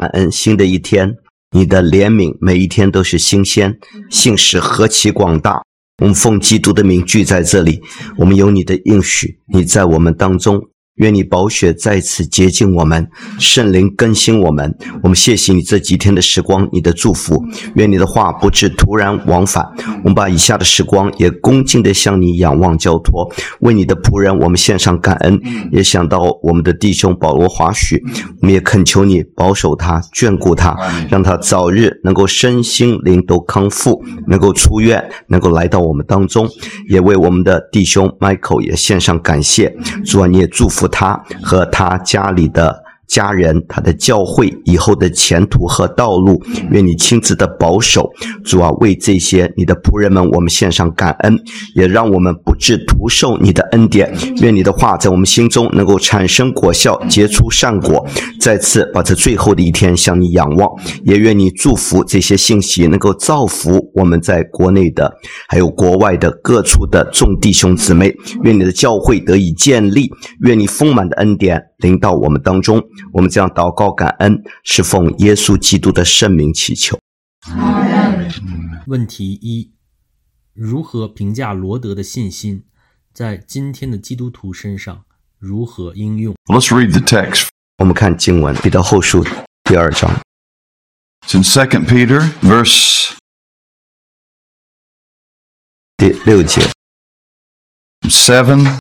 感恩新的一天，你的怜悯每一天都是新鲜，信使何其广大。我们奉基督的名聚在这里，我们有你的应许，你在我们当中。愿你宝血再次洁净我们，圣灵更新我们。我们谢谢你这几天的时光，你的祝福。愿你的话不致突然往返。我们把以下的时光也恭敬地向你仰望交托，为你的仆人我们献上感恩，也想到我们的弟兄保罗华许，我们也恳求你保守他、眷顾他，让他早日能够身心灵都康复，能够出院，能够来到我们当中。也为我们的弟兄 Michael 也献上感谢。主啊，你也祝福。他和他家里的。家人，他的教会以后的前途和道路，愿你亲自的保守。主啊，为这些你的仆人们，我们献上感恩，也让我们不致徒受你的恩典。愿你的话在我们心中能够产生果效，结出善果。再次把这最后的一天向你仰望，也愿你祝福这些信息能够造福我们在国内的，还有国外的各处的众弟兄姊妹。愿你的教会得以建立，愿你丰满的恩典临到我们当中。我们这样祷告感恩，是奉耶稣基督的圣名祈求。问题一：如何评价罗德的信心，在今天的基督徒身上如何应用？Let's read the text. 我们看经文，彼得后书第二章。It's in Second Peter, verse 第六节。Seven.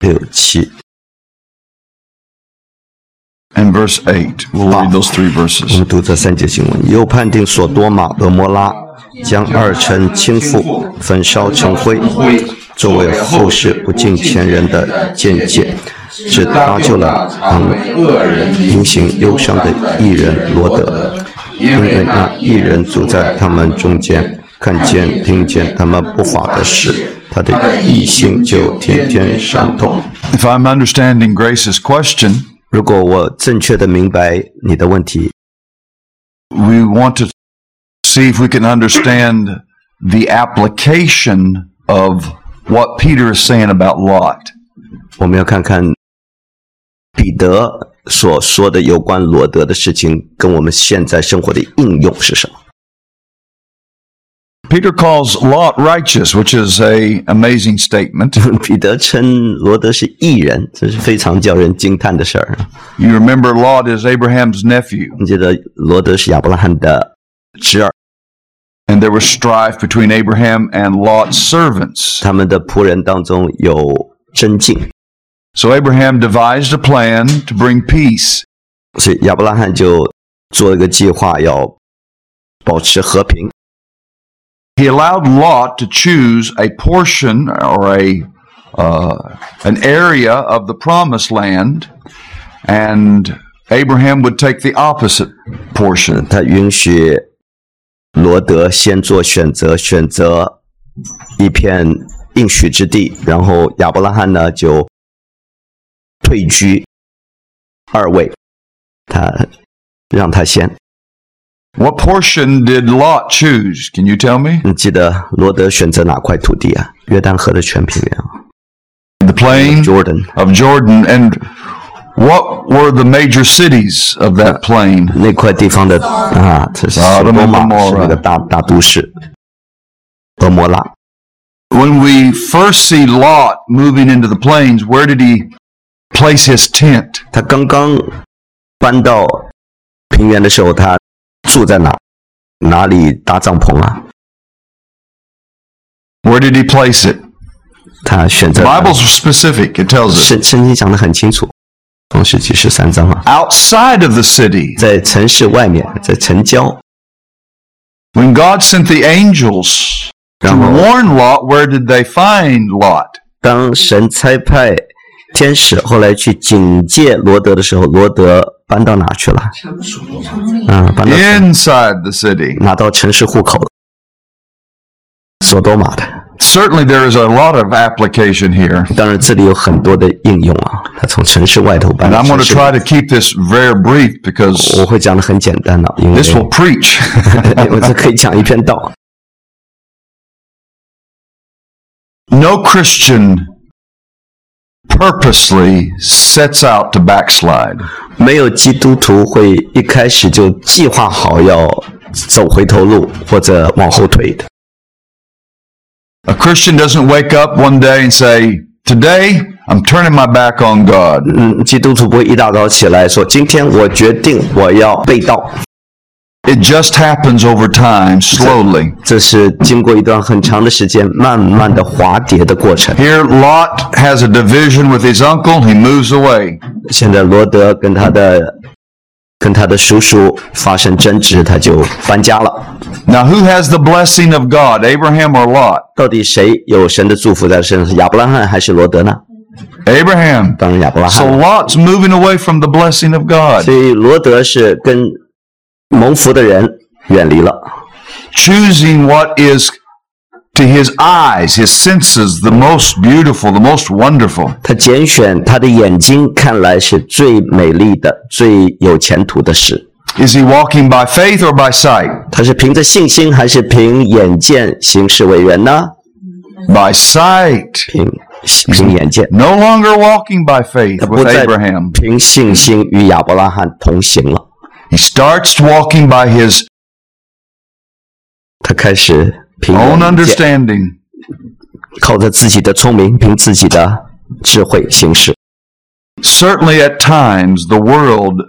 六七。and verse 8. We'll read those three verses. 我们读这三节经文。又判定索多玛和摩拉，将二城倾覆，焚烧成灰，作为后世不敬前人的见解，只搭救了昂恶人、因行忧伤的义人罗得，因为那义人住在他们中间，看见、听见他们不法的事。他的异性就天天伤痛。If I'm understanding Grace's question. 如果我正确的明白你的问题，We want to see if we can understand the application of what Peter is saying about Lot。我们要看看彼得所说的有关罗得的事情，跟我们现在生活的应用是什么。Peter calls Lot righteous, which is a amazing statement. You remember Lot is Abraham's nephew. 你记得罗得是亚伯拉罕的侄儿。And there was strife between Abraham and Lot's servants. 他们的仆人当中有争竞。So Abraham devised a plan to bring peace. 所以亚伯拉罕就做一个计划要保持和平。he allowed Lot to choose a portion or a uh, an area of the promised land, and Abraham would take the opposite portion. 他允许罗得先做选择，选择一片应许之地，然后亚伯拉罕呢就退居二位，他让他先。what portion did Lot choose? Can you tell me? 你记得罗得选择哪块土地啊？约旦河的全平原啊。The plain Jordan of Jordan, and what were the major cities of that plain? 那块地方的啊，这是罗马是那个大大都市，俄摩拉。When we first see Lot moving into the plains, where did he place his tent? 他刚刚搬到平原的时候，他住在哪？哪里搭帐篷啊？Where did he place it? 他选择 Bible's specific. It tells us 圣圣经讲的很清楚，创世纪十三章啊，outside of the city. 在城市外面，在城郊，When God sent the angels to warn Lot, where did they find Lot? 当神差派天使后来去警戒罗德的时候，罗德搬到哪去了？嗯，搬到 Inside the city. 拿到城市户口了，索多玛的。Certainly, there is a lot of application here. 当然，这里有很多的应用啊。他从城市外头搬 I'm 城 going to keep this very brief because 我会讲的很简单的，因为 this will preach. 我这可以讲一篇道。no Christian purposely sets out to backslide. 没有基督徒会一开始就计划好要走回头路或者往后退的。A Christian doesn't wake up one day and say, "Today I'm turning my back on God." 嗯，基督徒不会一大早起来说，今天我决定我要背道。it just happens over time, slowly. 这是经过一段很长的时间，慢慢的滑跌的过程。Here, Lot has a division with his uncle. He moves away. 现在罗得跟他的跟他的叔叔发生争执，他就搬家了。Now, who has the blessing of God, Abraham or Lot? 到底谁有神的祝福在身上？亚伯拉罕还是罗得呢？Abraham. So Lot's moving away from the blessing of God. 所以罗德是跟蒙福的人远离了， choosing what is to his eyes, his senses, the most beautiful, the most wonderful. 他拣选他的眼睛看来是最美丽的、最有前途的事。 Is he walking by faith or by sight? 他是凭着信心还是凭眼见行事为人呢？ By sight. 凭凭眼见， No longer walking by faith 他不 with 再 Abraham. 凭信心与亚伯拉罕同行了。 He starts walking by his 他开始凭 own 眼见， understanding. 靠着自己的聪明，凭自己的智慧行事。 Certainly, at times, the world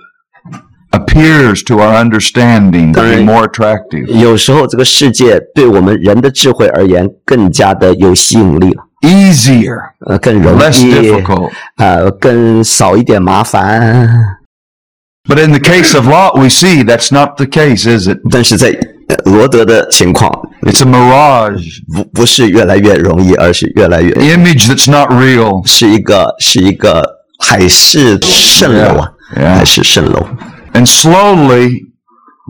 appears to our understanding to be Right. more attractive, 有时候，这个世界对我们人的智慧而言，更加的有吸引力了， easier, 呃，更容 less 易， difficult. 呃，更少一点麻烦。 But in the case of Lot, we see that's not the case, is it? 但是在罗得的情况，It's a mirage，不不是越来越容易，而是越来越 image that's not real，是一个是一个海市蜃楼啊，yeah, yeah. 海市蜃楼。And slowly,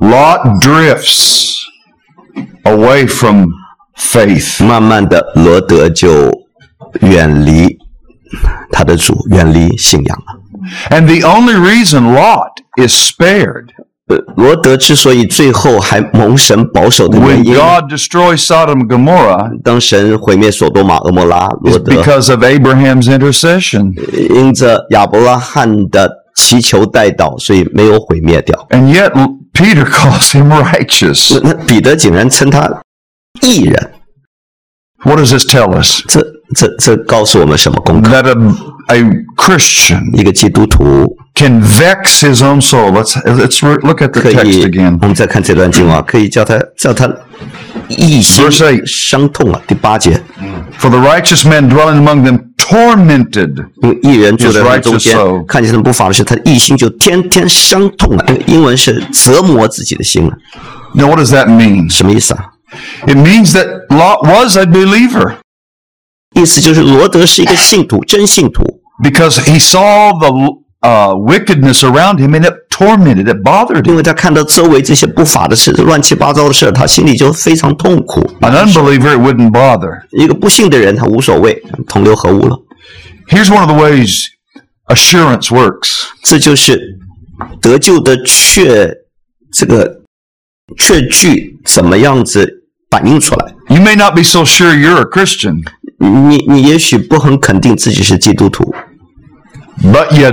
Lot drifts away from faith。慢慢的，罗得就远离他的主，远离信仰了。And the only reason Lot is spared 呃，罗德之所以最后还蒙神保守的原 when 因， God destroys Sodom and Gomorrah 当神毁灭所多玛、俄摩拉， is 罗德 because of Abraham's intercession. 因着亚伯拉罕的祈求代祷，所以没有毁灭掉。 And yet, Peter calls him righteous. 那那彼得竟然称他义人， What does this tell us? 这 这这告诉我们什么功课？ That a, a Christian 一个基督徒 can vex his own soul. Let's let's re- look at the 可 text 以 again.，我们再看这段经啊，可以叫他叫他义心 Verse eight 伤痛啊。第八节， For the righteous man dwelling among them tormented. 因为义人住在他们中 His 间 righteous soul，看见他们不法的事，他的义心就天天伤痛啊。那个英文是折磨自己的心啊， Now, what does that mean? 什么意思啊？ It means that Lot was a believer 意思就是罗得是一个信徒，真信徒。Because he saw the uh, wickedness around him and it tormented, it bothered him. 因为他看到周围这些不法的事、乱七八糟的事，他心里就非常痛苦。An unbeliever it wouldn't bother. 一个不信的人，他无所谓，同流合污了。Here's one of the ways assurance works. 这就是得救的确这个确据怎么样子反映出来。You may not be so sure you're a Christian. 你你也许不很肯定自己是基督徒， but you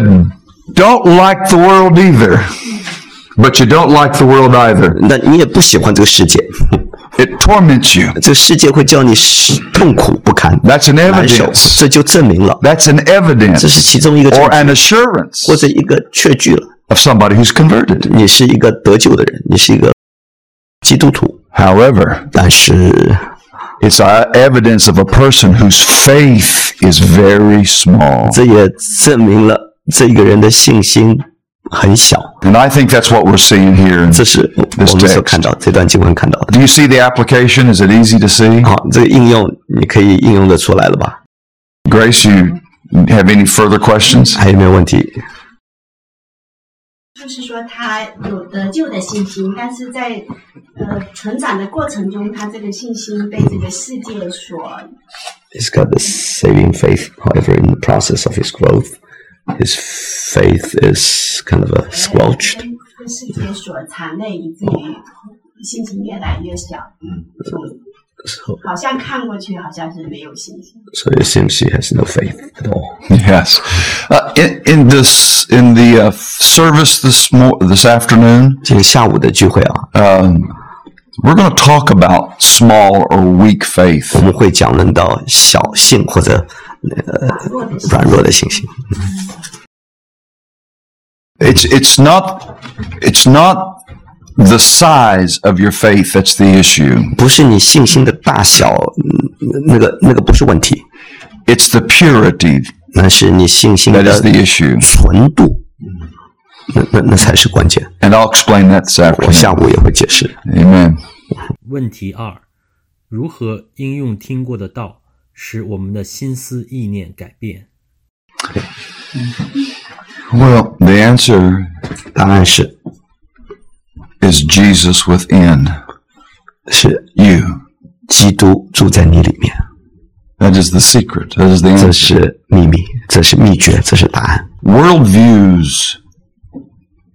don't like the world either. But you don't like the world either. 那你也不喜欢这个世界， It torments you. 这个世界会叫你痛苦不堪、 That's an 难受， evidence. 这就证明了， That's an 这 evidence 是其中一个 or 证 an 据 assurance 或者一个确据了。 of somebody who's converted. 你是一个得救的人，你是一个基督徒， However, 但是 it's a evidence of a person whose faith is very small. 这也证明了这个人的信心很小。 And I think that's what we're seeing here. in- 这是我 This 们所 text. 看到这段经文看到的。 Do you see the application? Is it easy to see? 好，这个应用你可以应用的出来了吧？ Grace, you have any further questions? 还有没有问题？ 就是说他有得救的信心，但是在呃成长的过程中，他这个信心被这个世界所 He's got this saving faith. However, in the process of his growth, his faith is kind of a squelched. 被世界所残累，以至于信心越来越小。So, 好像看过去好像是没有信心。 so it seems she has no faith at all. Yes. Uh, in, in this, in the uh, service this mo- this afternoon, 今天下午的聚会啊， um, we're going to talk about small or weak faith. 我们会讲论到小信或者呃软弱的信心。 It's it's not it's not the size of your faith that's the issue. 不是你信心的大小，嗯那个那个不是问题，It's the purity 那是你信心 that 的 is the issue. 纯度，那那那才是关键。And I'll explain that this 我 afternoon. 下午也会解释。Amen. 问题二：如何应用听过的道，使我们的心思意念改变？Well, the answer 答案是 is Jesus within 是 you. 基督住在你里面， That is the secret. That is the 这 answer. 是秘密，这是秘诀，这是答案。 Worldviews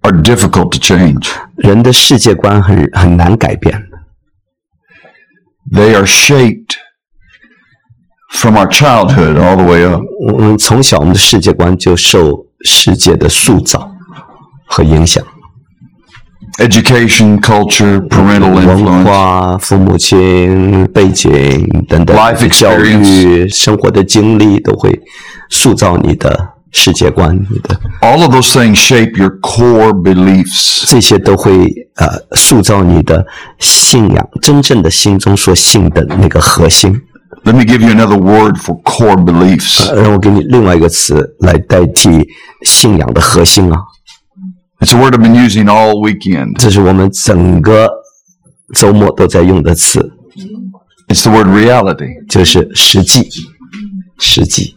are difficult to change. 人的世界观很很难改变， They are shaped from our childhood all the way up. 我们从小我们的世界观就受世界的塑造和影响， Education, culture, parental 文 influence. 化、父母亲背景等等 Life 教育、生活的经历都会塑造你的世界观，你的 All of those things shape your core beliefs. 这些都会呃塑造你的信仰，真正的心中所信的那个核心。Let me give you another word for core beliefs. 呃让我给你另外一个词来代替信仰的核心啊，It's a word I've been using all weekend. 这是我们整个周末都在用的词，It's the word reality. 就是实际，实际。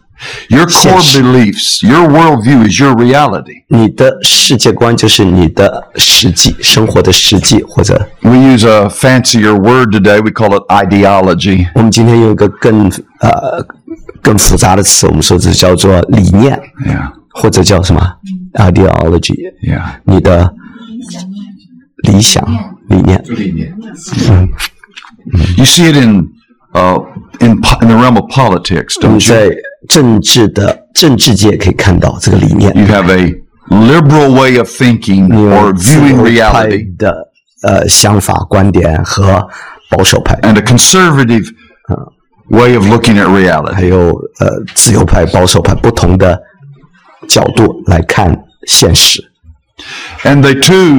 Your core Yes. beliefs, your worldview is your reality. 你的世界观就是你的实际生活的实际，或者 We use a fancier word today. We call it ideology. 我们今天用一个更呃更复杂的词，我们说这叫做理念，Yeah. 或者叫什么 ideology， Yeah. 你的理想理念。 You see it in uh, in po- in the realm of politics, 你 don't you? 在政治的政治界可以看到这个理念， You have a liberal way of thinking 你 or 有自 viewing 由派 reality, 的呃想法观点和保守派， and a conservative way of looking at 还 reality. 有呃自由派、保守派不同的 角度来看现实。 And they two,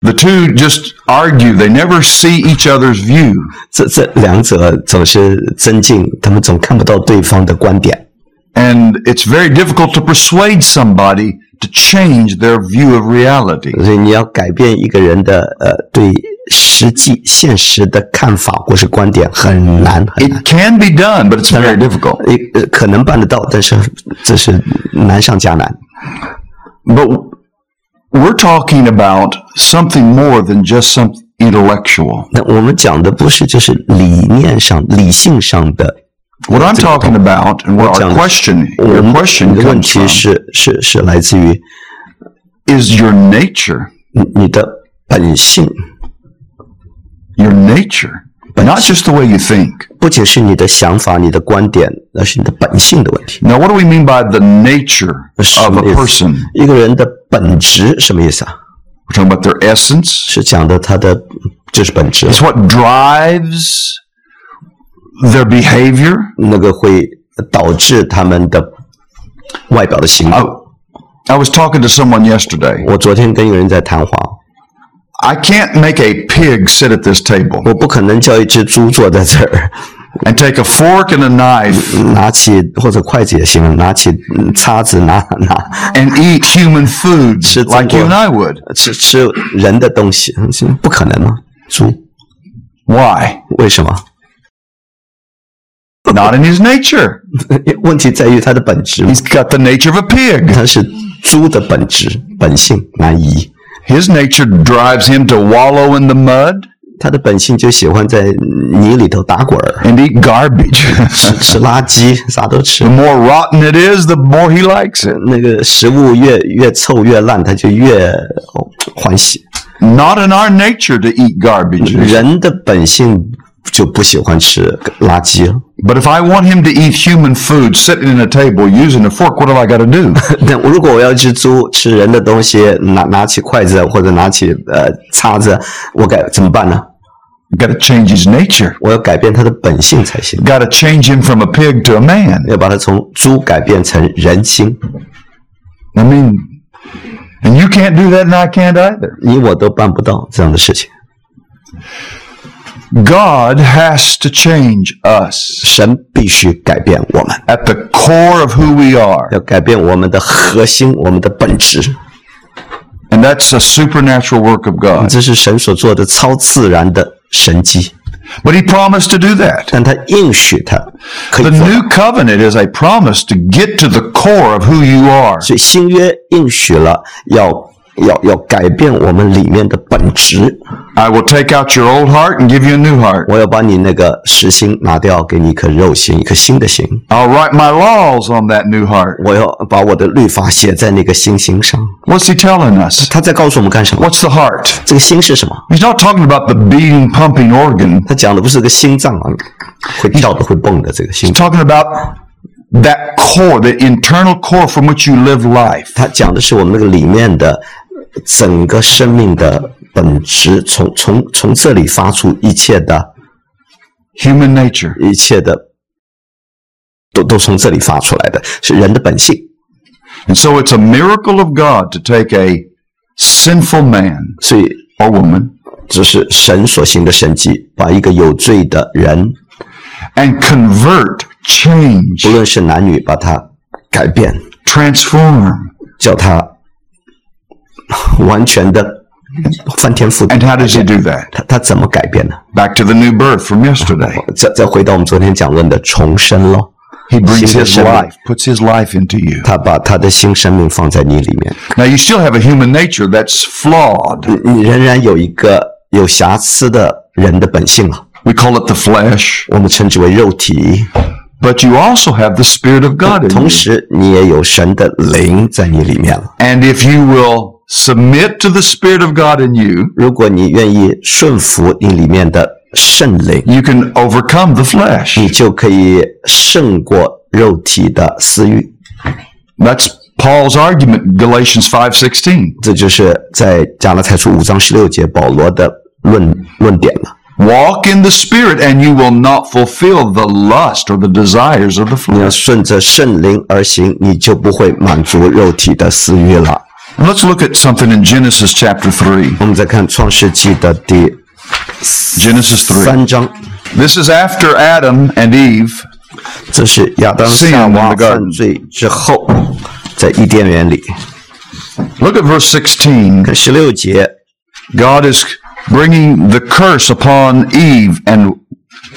the two just argue. They never see each other's view. 这这两者总是增进，他们总看不到对方的观点， And it's very difficult to persuade somebody to change their view of reality. 所以你要改变一个人的呃对 实际现实的看法或是观点很难很难。It can be done, but it's very difficult. 可能办得到，但是这是难上加难。But we're talking about something more than just some intellectual. 那我们讲的不是就是理念上、理性上的，What I'm talking about and what 的 question, 我 your 们的问题是是是来自于 is your nature. 你你的本性，Your nature. Not just the way you think. 不仅是你的想法、你的观点，而是你的本性的问题。 Now, what do we mean by the nature 什 of 么 a 意思 person? 一个人的本质什么意思啊？ We're talking about their essence. 是讲的他的就是本质， It's what drives their behavior. 那个会导致他们的外表的行动。 I was talking to someone yesterday. 我昨天跟一个人在谈话， I can't make a pig sit at this table 我不可能叫一只猪坐在这儿， and take a fork and a knife 拿起或者筷子也行，拿起嗯叉子拿拿 and eat human food 是 like you and I would. 吃吃人的东西，是不可能吗？猪 Why? 为什么？ Not in his nature. 问题在于它的本质， He's got the nature of a pig. 它是猪的本质本性难移， His nature drives him to wallow in the mud 它的本性就喜欢在泥里头打滚儿， and eat garbage. 吃垃圾，啥都吃 the。more rotten it is, the more he likes it. 那个食物越越臭越烂，他就越哦欢喜。 Not in our nature to eat garbage. 人的本性 就不喜欢吃垃圾了。But if I want him to eat human food sitting in a table using a fork, what do I got to do? 但如果我要吃猪吃人的东西，拿拿起筷子或者拿起呃叉子，我该怎么办呢？got to change his nature. 我要改变他的本性才行，Got to change him from a pig to a man. 要把他从猪改变成人心。I mean, and you can't do that, and I can't either. 你我都办不到这样的事情。God has to change us 神必须改变我们， at the core of who we are. 要改变我们的核心，我们的本质。 And that's a supernatural work of God. 这是神所做的超自然的神迹， But he promised to do that. 但他应许他可以 The 做到。 new covenant is a promise to get to the core of who you are. 所以新约应许了要 要要改变我们里面的本质。I will take out your old heart and give you a new heart. 我要把你那个实心拿掉，给你一颗肉心，一颗新的心。I'll write my laws on that new heart. 我要把我的律法写在那个心心上。What's he telling us? 他在告诉我们干什么？What's the heart? 这个心是什么？He's not talking about the beating, pumping organ. 他讲的不是个心脏啊，会跳的、会蹦的这个心 He's。talking about that core, the internal core from which you live life. 他讲的是我们那个里面的整个生命的本质，从从从这里发出一切的 Human nature. 一切的，都都从这里发出来的，是人的本性。And so it's a miracle of God to take a sinful man 所以 or woman 这是神所行的神迹，把一个有罪的人，and convert, change, 论是男女，把他改变，transform. 叫他 完全的翻天覆地 And。how does he do that? 他他怎么改变呢？ Back to the new birth from yesterday. 再再回到我们昨天讲论的重生咯。 He brings 新的 his 生命 life, puts his life into you. 他把他的新生命放在你里面， Now you still have a human nature that's flawed. 你仍然有一个有瑕疵的人的本性了， We call it the flesh. 我们称之为肉体。 But you also have the Spirit of God in 同 you. 时，你也有神的灵在你里面了。 And if you will submit to the Spirit of God in you, 如果你愿意顺服你里面的圣灵， you can overcome the 你 flesh. 就可以胜过肉体的私欲。 That's Paul's argument, Galatians 5:16. 这就是在加拉太书五章十六节保罗的论论点了。 Walk in the Spirit, and you will not fulfill the lust or the desires of the 你要 flesh. 顺着圣灵而行，你就不会满足肉体的私欲了。 Let's look at something in Genesis chapter 3. 我们再看创世纪的第 Genesis 3. 三章， This is after Adam and Eve 这是亚当 Sin 夏 in 娃 the garden 犯罪之后，在伊甸园里， Look at verse 16. 看十六节， God is bringing the curse upon Eve and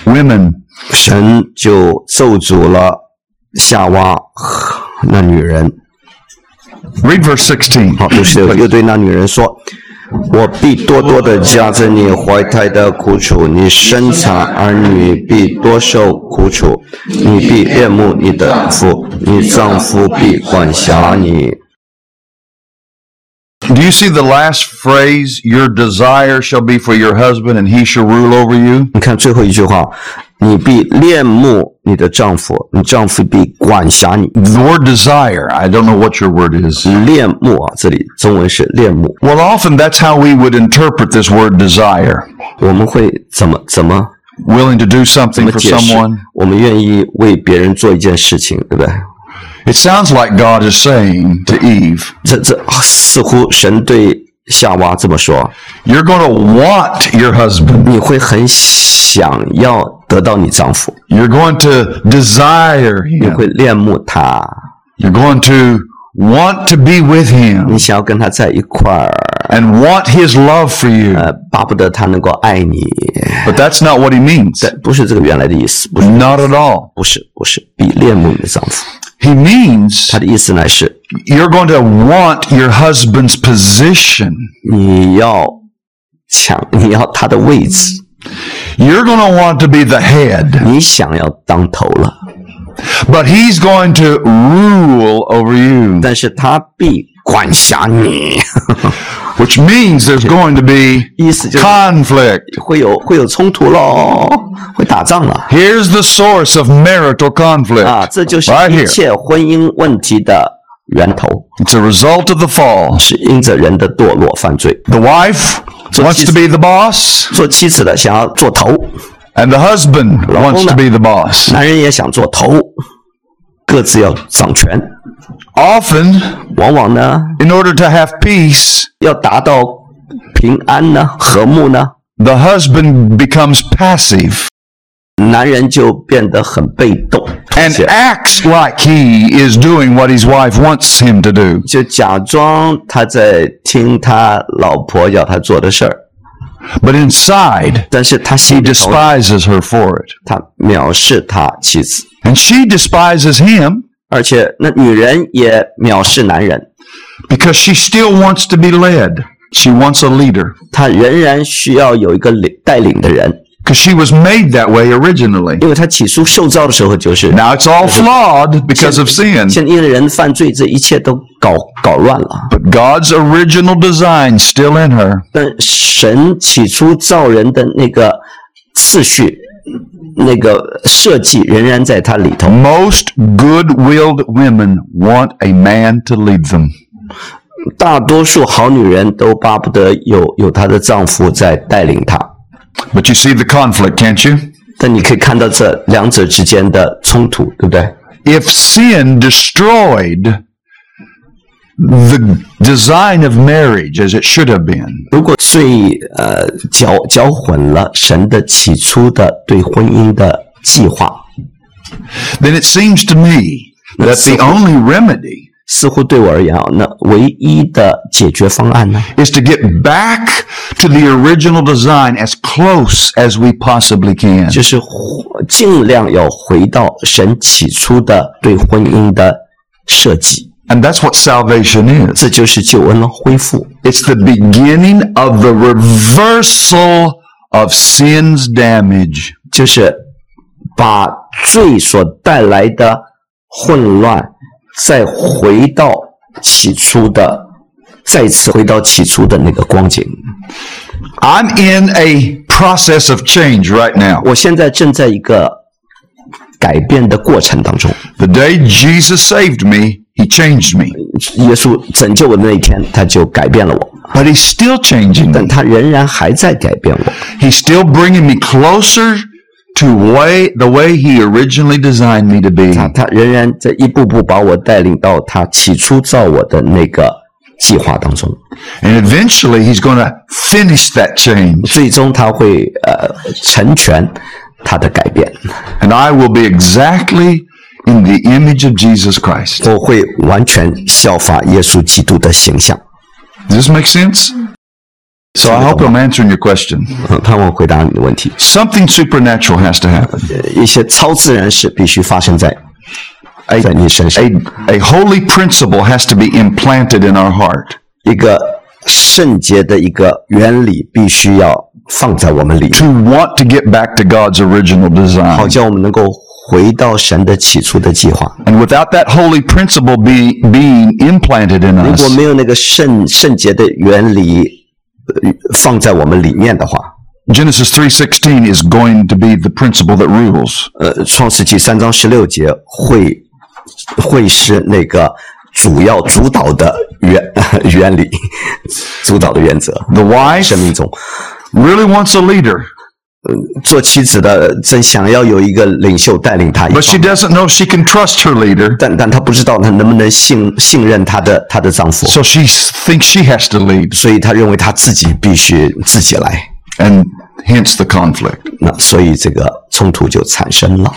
women. 神就咒诅了夏娃和那女人。 Read verse 16. 好，六十六又对那女人说：“我必多多的加增你怀胎的苦楚，你生产儿女必多受苦楚，你必恋慕你的丈夫，你丈夫必管辖你。Do you see the last phrase? Your desire shall be for your husband, and he shall rule over you. 你看最后一句话，你必恋慕你的丈夫，你丈夫必管辖你。 The word desire, I don't know what your word is. 恋慕啊，这里中文是恋慕， Well, often that's how we would interpret this word desire. 我们会怎么怎么 Willing to do 怎 something 么 for 解释 someone.？我们愿意为别人做一件事情，对不对？ It sounds like God is saying to Eve, 这这似乎神对夏娃这么说： You're going to want your husband. 你会很想要得到你丈夫， You're going to desire 你 him. 会恋慕他， You're going to want to be with 你 him 想要跟他在一块儿， and want his love for you. 呃，巴不得他能够爱你。 But that's not what he means. 但不是这个原来的意思，不是， Not at all. 不是，不是，比恋慕你的丈夫。 He means 他的意思乃是 you're going to want your husband's position. 你要抢，你要他的位置， You're going to want to be the head, 你想要当头了， but he's going to rule over you. 但是他必管辖你。 which means there's going to be 意思就是 conflict. 会有会有冲突喽，会打仗了 Here's the source of marital conflict. 啊！这就是 right 一 here. 切婚姻问题的源头， It's a result of the fall. 是因着人的堕落犯罪。 The wife wants to be the boss, 做妻子的想要做头， and the husband wants to be the boss. 男人也想做头，各自要掌权。 Often, 往往呢， in order to have peace, 要达到平安呢、和睦呢， the husband becomes passive 男人就变得很被动，妥 and 协 acts like he is doing what his wife wants him to do. 就假装他在听他老婆要他做的事儿， But inside, 但是他 he 心里头 despises her for it. 他藐视他妻子， And she despises him 而且那女人也藐视男人，because she still wants to be led. She wants a leader 她仍然需要有一个领带领的人，because she was made that way originally. 因为她起初受造的时候就是。Now it's all flawed because of sin. 现在因为人犯罪，这一切都搞搞乱了。But God's original design still in her. 但神起初造人的那个次序、那个设计仍然在它里头。 Most good-willed women want a man to lead them. 大多数好女人都巴不得有有她的丈夫在带领她， But you see the conflict, can't you? 但你可以看到这两者之间的冲突，对不对？ If sin destroyed the design of marriage as it should have been, 如果罪呃搅搅混了神的起初的对婚姻的计划，then it seems to me that the only remedy 似乎对我而言啊，那唯一的解决方案呢，is to get back to the original design as close as we possibly can. 就是尽量要回到神起初的对婚姻的设计，And that's what salvation is. 这就是救恩的恢复。 It's the beginning of the reversal of sin's damage. 就是把罪所带来的混乱，再回到起初的，再次回到起初的那个光景。 I'm in a process of change right now. 我现在正在一个改变的过程当中。 The day Jesus saved me, he changed me. 耶稣拯救我的那一天，他就改变了我， But he's still changing 但 me. 他仍然还在改变我。 He's still bringing me closer to way, the way he originally designed me to be. 他他仍然在一步步把我带领到他起初造我的那个计划当中。 And eventually he's going to finish that change. 最终他会呃成全他的改变， And I will be exactly in the image of Jesus Christ. 我会完全效法耶稣基督的形象。 Does this make sense? So I hope I'm answering your question. 嗯，盼望回答你的问题。 Something supernatural has to happen. 呃一些超自然事必须发生在在你身上， A, a holy principle has to be implanted in our heart. 一个圣洁的一个原理必须要放在我们里面， to want to get back to God's original 好 design. 叫我们能够 回到神的起初的计划。And without that holy principle being being implanted in us, 如果没有那个圣圣洁的原理呃放在我们里面的话，Genesis 3:16 is going to be the principle that rules. 呃，创世纪三章十六节会会是那个主要主导的原原理，主导的原则。The wife 生命中，really wants a leader, 做妻子的真想要有一个领袖带领她一 but she 方， doesn't know she can trust her leader, 但但她不知道她能不能信信任她的她的丈夫， so she thinks she has to lead, 所以她认为她自己必须自己来， and hence the conflict. 那所以这个冲突就产生了。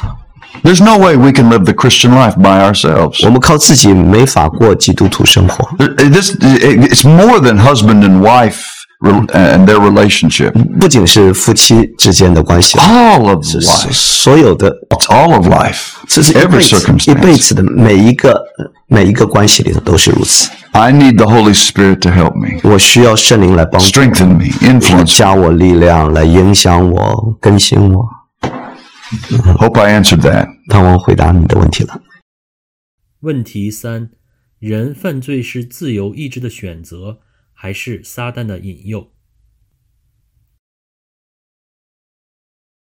There's no way we can live the Christian life by ourselves. 我们靠自己没法过基督徒生活， This it's more than husband and wife rel- and their relationship. 不仅是夫妻之间的关系，All of life, 所有的 it's all of life, 这是一 every 辈子一 circumstance. 一辈子的每一个每一个关系里头都是如此。I need the Holy Spirit to help me, 我需要圣灵来帮助 strengthen me, 我，influence me. 加我力量，来影响我，更新我。Hope I answered that. 盼望回答你的问题了。问题三：人犯罪是自由意志的选择，还是撒旦的引诱？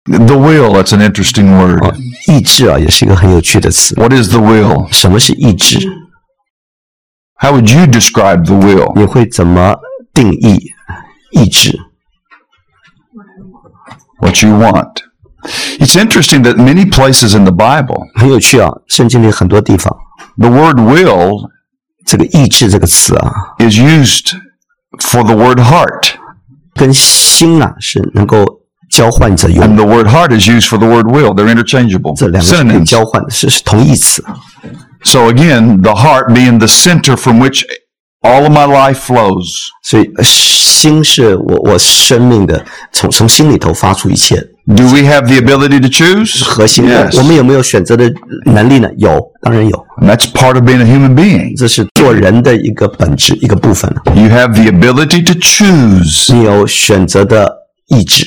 The will, that's an interesting word. 哦，意志啊，也是一个很有趣的词。 What is the will? 什么是意志？ How would you describe the will? 你会怎么定义意志？ What you want? It's interesting that many places in the Bible, 很有趣啊，圣经里很多地方， the word will 这个意志这个词啊， is used for the word heart, 跟心啊是能够交换着用 and 的， the word heart is used for the word will. They're interchangeable 这两个是可以 synonyms. 交换的，是是同义词。 So again, the heart being the center from which all of my life flows. 所以呃心是我我生命的从从心里头发出一切 Do we have the ability to choose? 核心的。 Yes. 我们有没有选择的能力呢？有，当然有， And that's part of being a human being. 这是做人的一个本质一个部分。 You have the ability to choose. 你有选择的意志，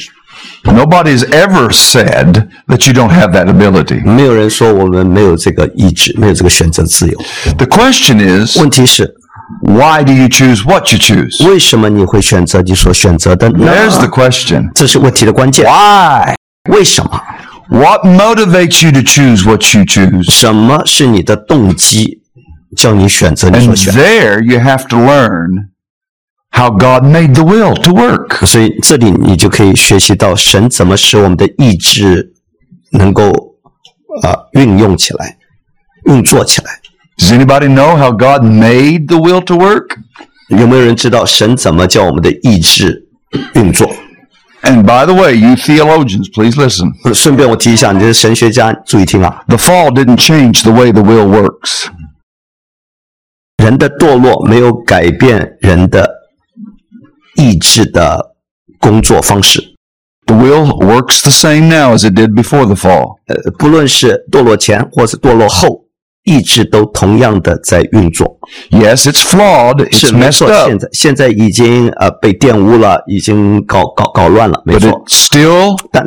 Nobody has ever said that you don't have that ability. 没有人说我们没有这个意志，没有这个选择自由。 The question is, 问题是， why do you choose what you choose? 为什么你会选择你所选择的呢？There's the question. 这是问题的关键。Why? 为什么？What motivates you to choose what you choose? 什么是你的动机，叫你选择你所选？there you have to learn how God made the will to work. 所以这里你就可以学习到神怎么使我们的意志能够啊、呃运用起来、运作起来。Does anybody know how God made the will to work? 有没有人知道神怎么叫我们的意志运作？ And by the way, you theologians, please listen. 呃顺便我提一下，你这神学家注意听啊， The fall didn't change the way the will works. 人的堕落没有改变人的意志的工作方式。 The will works the same now as it did before the fall. 呃，不论是堕落前或是堕落后， 意志都同样的在运作。Yes, it's flawed. It's 是没错.现在现在已经呃被玷污了，已经搞搞搞乱了，没 But 错 it。still 但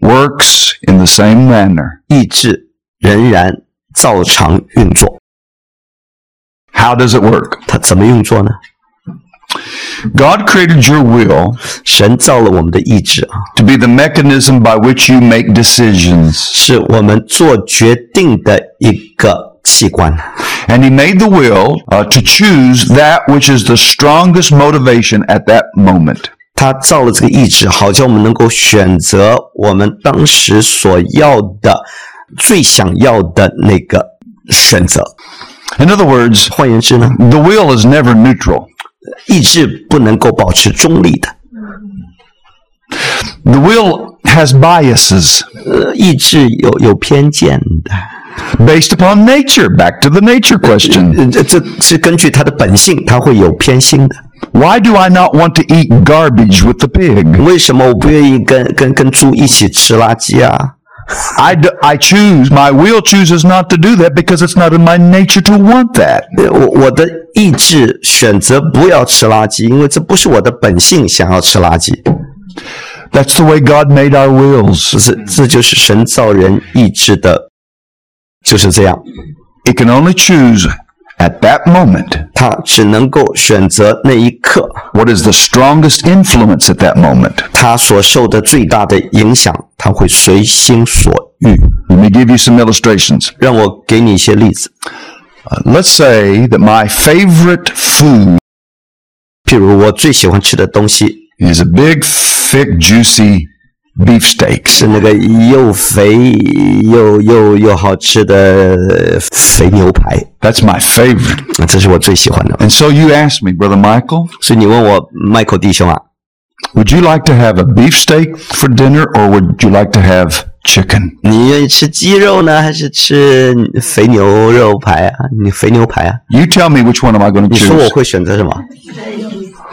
works in the same manner. 意志仍然照常运作。How does it work? 它怎么运作呢？God created your will 神造了我们的意志啊， to be the mechanism by which you make decisions. 是我们做决定的一个器官。 And He made the will uh, to choose that which is the strongest motivation at that moment. 他造了这个意志，好叫我们能够选择我们当时所要的、最想要的那个选择。 In other words, 换言之呢， the will is never neutral. 意志不能够保持中立的， The will has biases 呃，意志有有偏见的。 based upon nature. Back to the nature question. 呃这这是根据它的本性，它会有偏心的。 Why do I not want to eat garbage with the pig? 为什么我不愿意跟跟跟猪一起吃垃圾啊？ I, d- I choose, my will chooses not to do that because it's not in my nature to want that. 呃我我的意志选择不要吃垃圾，因为这不是我的本性想要吃垃圾。 That's the way God made our wills. 这是这就是神造人意志的，就是这样。 It can only choose at that moment 他只能够选择那一刻， what is the strongest influence at that moment. 他所受的最大的影响，他会随心所欲。 Let me give you some illustrations. 让我给你一些例子， Uh, let's say that my favorite food 譬如我最喜欢吃的东西 is a big, thick, juicy beef steak. 是那个又肥又又又好吃的肥牛排， That's my favorite. 那这是我最喜欢的。 And so you ask me, Brother Michael, 所以你问我，Michael 弟兄啊， would you like to have a beef steak for dinner or would you like to have chicken? 你愿意吃鸡肉呢，还是吃肥牛肉排啊？你肥牛排啊？ You tell me which one am I going to 你说我 choose? 会选择什么？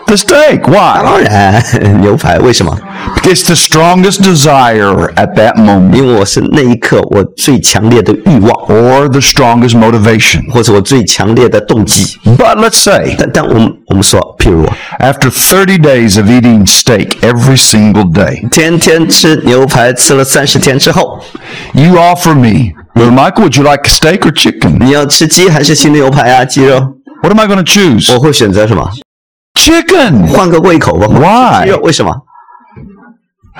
The steak. Why? 当然牛排，为什么？ It's the strongest desire at that moment 因为我是那一刻我最强烈的欲望， or the strongest motivation. 或者我最强烈的动机。 But let's say 但但我们我们说，譬如 after 30 days of eating steak every single day, 天天吃牛排，吃了三十天之后， you offer me, Brother Michael, would you like steak or chicken? 你要吃鸡还是吃牛排啊？鸡肉， What am I going to choose? 我会选择什么？ chicken. 换个胃口吧。 Why？鸡肉为什么？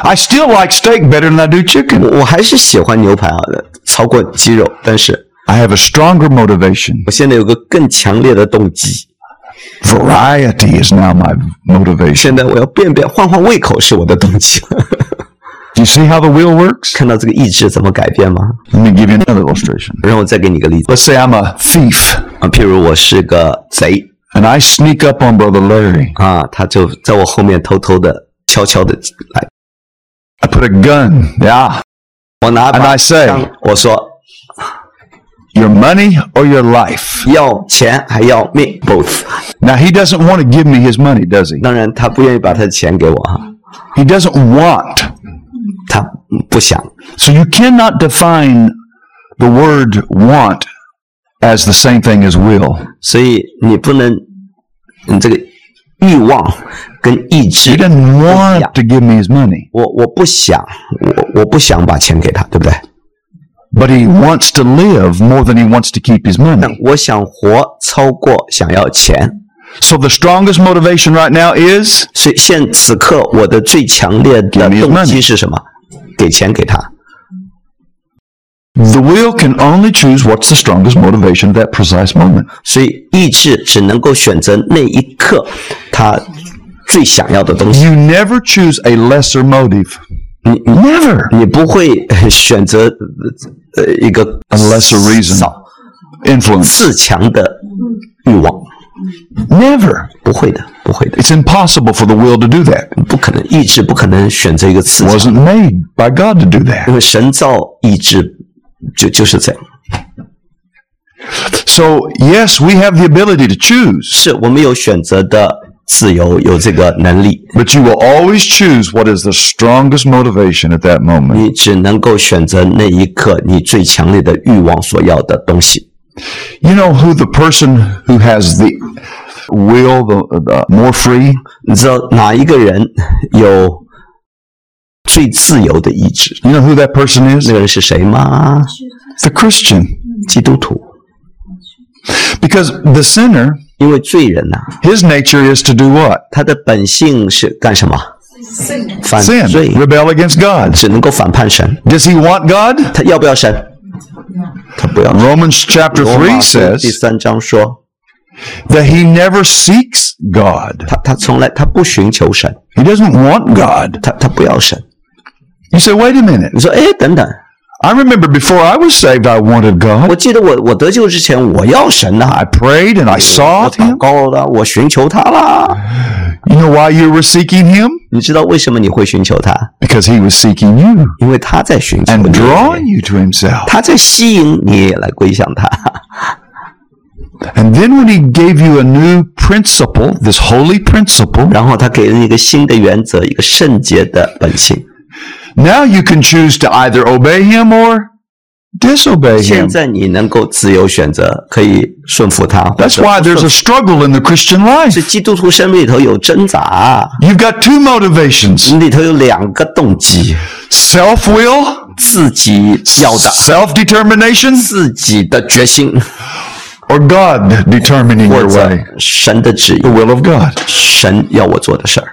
I still like steak better than I do chicken. 我我还是喜欢牛排啊，超过鸡肉。但是 I have a stronger motivation. 我现在有个更强烈的动机， Variety is now my motivation. 现在我要变变换换胃口是我的动机。 Do you see how the wheel works? 看到这个意志怎么改变吗？ Let me give you another illustration. 让我再给你个例子 Let's say I'm a thief 啊，譬如我是个贼 and I sneak up on Brother Larry. 啊，他就在我后面偷偷的、悄悄的来， I put a gun. Yeah. 我拿 And 把 I say- 枪，我说 Your money or your life? 要钱还要命，both。 Now, he doesn't want to give me his money, does he? 当然，他不愿意把他的钱给我哈， He doesn't want. 他不想。 So you cannot define the word want as the same thing as will. 所以你不能，你这个欲望跟意 He 志，doesn't want to give me his money, 我我不想，我我不想把钱给他，对不对？but he wants to live more than he wants to keep his 但 money. 我想活超过想要钱，So the strongest motivation right now is 所以现此刻我的最强烈的 Give me his 动机是什么？给钱给他。the will can only choose what's the strongest motivation at that precise moment. 所以意志只能够选择那一刻他最想要的东西。 You never choose a lesser motive. 你你 Never. 你不会呃选择呃一个 A lesser reason. 少 Influence. 自强的欲望， Never. 不会的，不会的， It's impossible for the will to do that. 不可能，意志不可能选择一个次强， wasn't made by God to do 因 that. 为神造意志 就就是这样。 So, yes, we have the ability to choose, 是我们有选择的自由，有这个能力， but you will always choose what is the strongest motivation at that moment. 你只能够选择那一刻你最强烈的欲望所要的东西。 You know who the person who has the will the, the more free? 你知道哪一个人有 最自由的意志？ You know who that person is? 那个人是谁吗？ The Christian. 基督徒， Because the sinner, 因为罪人呐、 his nature is to do what? 他的本性是干什么？犯 Sin, 罪， rebel against God. 只能够反叛神。 Does he want God? 他要不要神？他不要。 Romans chapter 罗马 3书 says 第三章说， that he never seeks God. 他他从来他不寻求神， He doesn't want God. 他他不要神。 You say, wait a minute. 你说，哎，等等， I remember before I was saved, I wanted 我 God. 记得我我得救之前，我要神呐、 I prayed and I 我 sought 祷 him. 告了，我寻求他啦。 You know why you were seeking him? 你知道为什么你会寻求他？ Because he was seeking you 因为他在寻求 and 你， drawing you to himself. 他在吸引你来归向他。 And then when he gave you a new principle, this holy principle, 然后他给了你一个新的原则，一个圣洁的本性。 now you can choose to either obey him or disobey 现 him. 在你能够自由选择，可以顺服他。或 That's 者 why 不 there's 顺 a struggle in the Christian 服 life. 是基督徒生命里头有挣扎， You've got two motivations 里头有两个动机： self will, 自己要的， self determination, 自己的决心， or God determining 或 your 者 way. 神的旨意 The，will of God. 神要我做的事儿。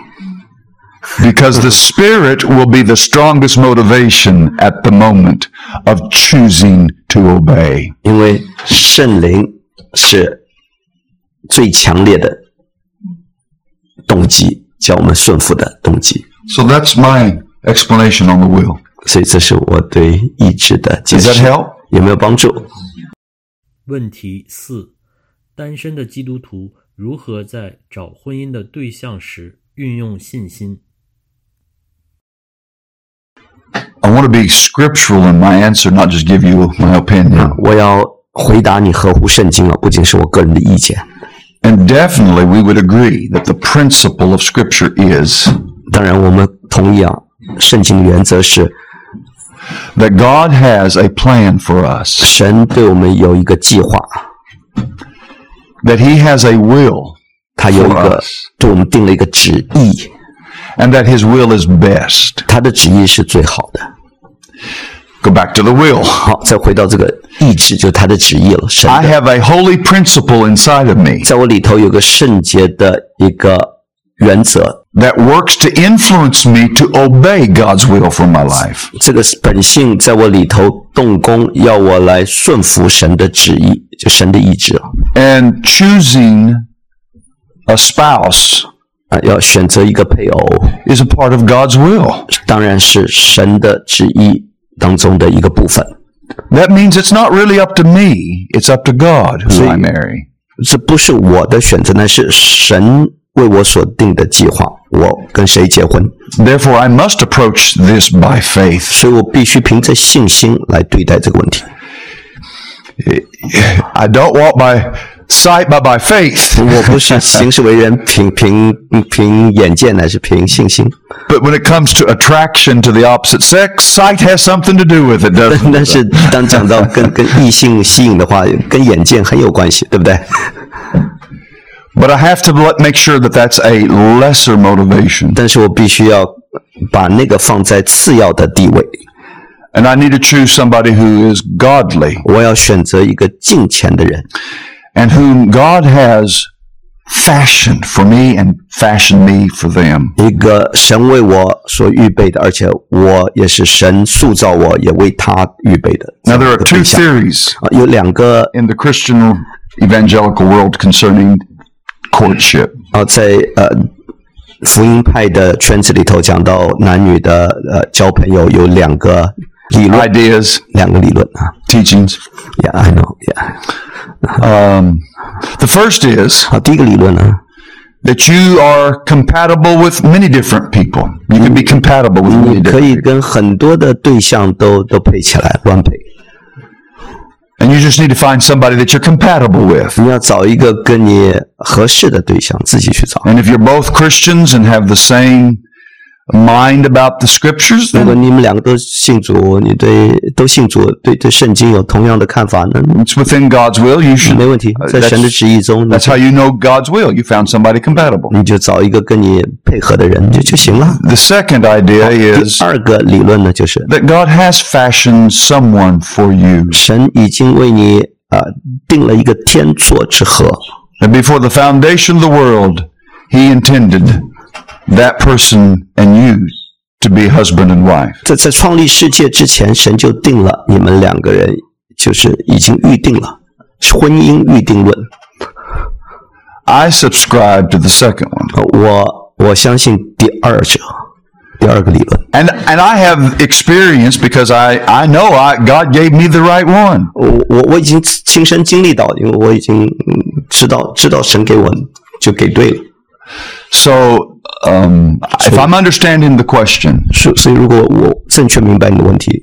Because the spirit will be the strongest motivation at the moment of choosing to obey. 因为圣灵是最强烈的动机，叫我们顺服的动机。So that's my explanation on the will. 所以这是我对意志的解 Does that 释，help? 有没有帮助？问题四：单身的基督徒如何在找婚姻的对象时运用信心？I want to be scriptural in my answer, not just give you my opinion. 我要回答你合乎圣经了，不仅是我个人的意见。 And definitely we would agree that the principle of scripture is 当然，我们 同样，圣经的原则是 that God has a plan for us, 神对我们有一个计划， that He has a will, 他有一 for 个 us 对我们定了一个旨意， and that His will is best. 他的旨意是最好的。 Go back to the will. 好，再回到这个意志，就是他的旨意了。神 I 的 have a holy principle inside of me 在我里头有个圣洁的一个原则， that works to influence me to obey God's will for my life. 这个本性在我里头动工，要我来顺服神的旨意，就神的意志了 And choosing a spouse 啊，要选择一个配偶， is a part of God's will. 当然是神的旨意 当中的一个部分。 That means it's not really up to me, it's up to God who I marry. 这不是我的选择，那是神为我所定的计划。我跟谁结婚， Therefore, I must approach this by faith. 所以我必须凭着信心来对待这个问题。 I don't walk by sight, but by faith. 我不是行事为人凭凭凭眼见，乃是凭信心。 But when it comes to attraction to the opposite sex, sight has something to do with it, doesn't 但 it? 是当讲到跟跟异性吸引的话，跟眼见很有关系，对不对？ But I have to let, make sure that that's a lesser motivation. 但是我必须要把那个放在次要的地位， And I need to choose somebody who is godly 我要选择一个敬虔的人， and whom God has fashioned for me and fashioned me for them. 一个神为我所预备的，而且我也是神塑造我，也为他预备的。 Now, there are 这 two 个对象 theories 啊，有两个 in the Christian evangelical world concerning courtship. 啊，在呃福音派的圈子里头讲到男女的呃交朋友有两个理论， Ideas, 两个理论啊。 teachings. Yeah, I know. Yeah. Um, the first is 好，第一个理论呢， that you are compatible with many different people. You can be compatible with many 你可 different 以跟很多的对象都都配起来，乱配。 And you just need to find somebody that you're compatible with. 你要找一个跟你合适的对象，自己去找。 And if you're both Christians and have the same mind about the scriptures, 如果 then 你们两个都信主，你对都信主，对对圣经有同样的看法，那 it's within God's will. You should. 没问题。 uh, 在神的 that's, 旨意中，你 that's how you know God's will. You found somebody compatible. 你就找一个跟你配合的人就就行了。 The second idea 第 is 二个理论呢，就是 that God has fashioned someone for you. 神已经为你呃定了一个天作之合， And before the foundation of the world, He intended that person and you to be husband and wife. 在在创立世界之前，神就定了你们两个人，就是已经预定了婚姻预定论。 I subscribe to the second one. 呃我我相信第二者，第二个理论。 And and I have experience because I, I know I God gave me the right one. 我我我已经亲身经历到，因为我已经嗯知道知道神给我就给对了。 So um, if I'm understanding the question, 所所以，如果我正确明白你的问题，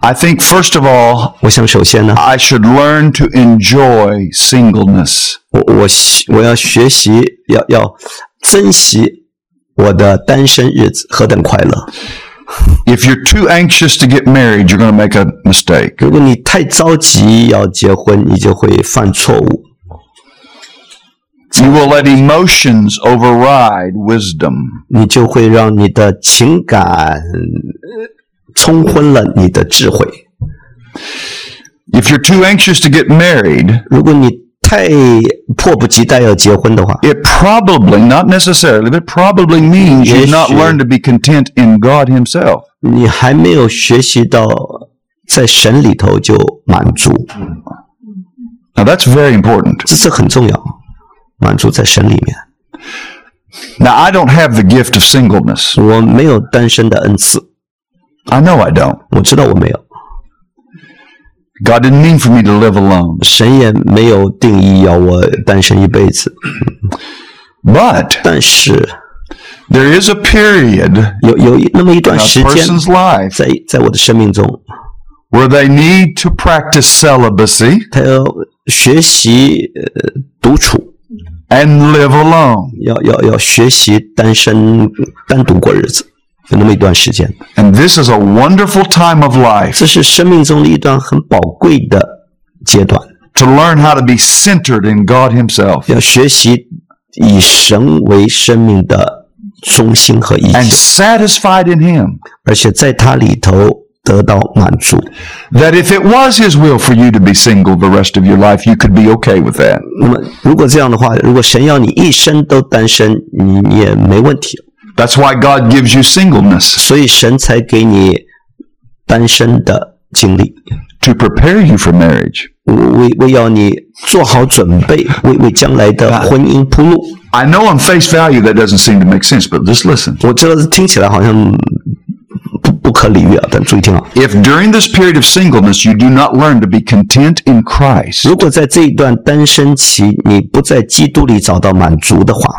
I think first of all 我想首先呢， I should learn to enjoy singleness. 我我习我要学习，要要珍惜我的单身日子，何等快乐！ If you're too anxious to get married, you're going to make a mistake. 如果你太着急要结婚，你就会犯错误。 You will let emotions override wisdom. 你就会让你的情感呃冲昏了你的智慧。 If you're too anxious to get married, 如果你太迫不及待要结婚的话， it probably, not necessarily, but probably means you've not Yes, sure. learned to be content in God Himself. 你还没有学习到在神里头就满足， Now that's very important. 这是很重要， 满足在神里面。 Now I don't have the gift of singleness. 我没有单身的恩赐， I know I don't. 我知道我没有， God didn't mean for me to live alone. 神也没有定义要我单身一辈子。 But 但是 there is a period 有有一那么一段 in a 时间， person's life 在在我的生命中， where they need to practice celibacy 他要学习呃独处， and live alone. 要要要学习单身单独过日子。有那么一段时间，And this is a wonderful time of life 这是生命中的一段很宝贵的阶段，to learn how to be centered in God Himself 要学习以神为生命的中心和意 and，satisfied in Him. 而且在它里头得到满足。 That if it was His will for you to be single the rest of your life, you could be okay with that. 那么，如果这样的话，如果神要你一生都单身，你你也没问题。 That's why God gives you singleness 所以神才给你单身的经历， to prepare you for marriage. 为为要你做好准备，为为将来的婚姻铺路。 I know on face value that doesn't seem to make sense, but just listen. 我知道听起来好像 不不可理喻啊，但注意听啊， If during this period of singleness you do not learn to be content in Christ, 如果在这一段单身期你不在基督里找到满足的话，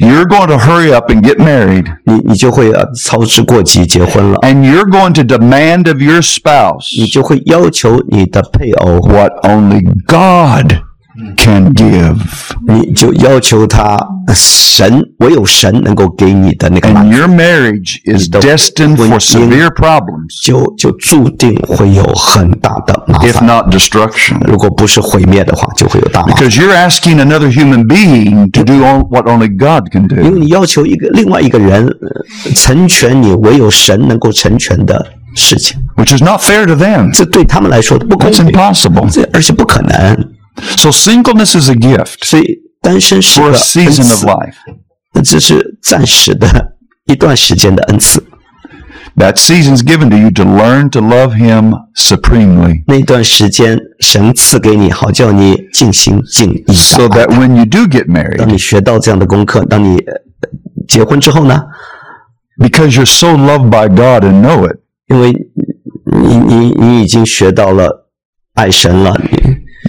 you're going to hurry up and get married, 你你就会呃操之过急结婚了， and you're going to demand of your spouse 你就会要求你的配偶， what only God can give. 你就要求他神唯有神能够给你的那个满 And 足。 your marriage is destined for severe problems, 就就注定会有很大的麻 if 烦。 not destruction. 如果不是毁灭的话，就会有大麻烦。 Because you're asking another human being to do on- what only God can 因为 do. 你要求一个另外一个人呃成全你唯有神能够成全的事情， Which is not fair to them. 这对他们来说不公 That's 平， impossible. 这而且不可能。 So singleness is a gift 所以单身是 for 个 a 恩 season of 赐， life. 那只是暂时的一段时间的恩赐。 That season's given to you to learn to love Him supremely. 那段时间神赐给你，好叫你尽心尽意 So 的爱 that when you do get married, 当你学到这样的功课，当你呃结婚之后呢， because you're so loved by God and know it, 因为你你你已经学到了爱神了，你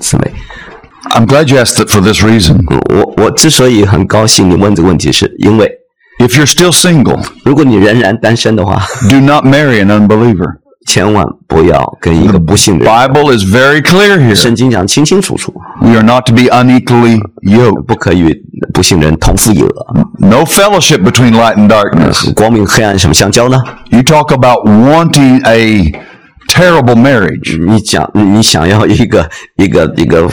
姊妹。 I'm glad you asked it for this reason. 我我之所以很高兴你问这个问题，是因为 If you're still single, 如果你仍然单身的话， do not marry an unbeliever. 千万不要跟一个不信的人。 Bible is very clear here. 圣经讲清清楚楚， We are not to be unequally yoked. 不可与不信人同父异母。 No fellowship between light and darkness. 光明黑暗什么相交呢？ You talk about wanting a terrible marriage. 你讲你你想要一个一个一个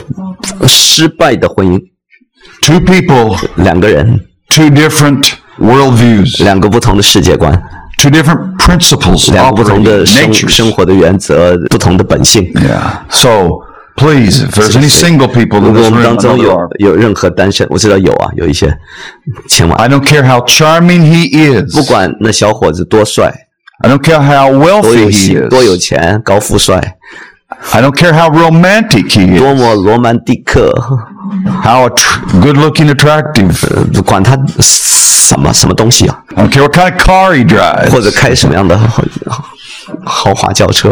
失败的婚姻， Two people, 两个人 two different worldviews, 两个不同的世界观， two different principles 两个不同 operating 的生 natures. 生活的原则，不同的本性。 Yeah. So please, if there's any single people 如 in 果我 this 们 room, 当 I 中 know there 有 are. 有任何单身，我知道有啊，有一些，千万 I don't care how charming he 不 is. 管那小伙子多帅、 I don't care how 多 wealthy 有 he 型、多有 is. 钱、高富帅， I don't care how romantic he 多 is. 么罗曼蒂克， How att- good-looking, attractive. 呃管他什么什么东西啊， I don't care what kind of car he 或者 drives. 开什么样的豪豪华轿车，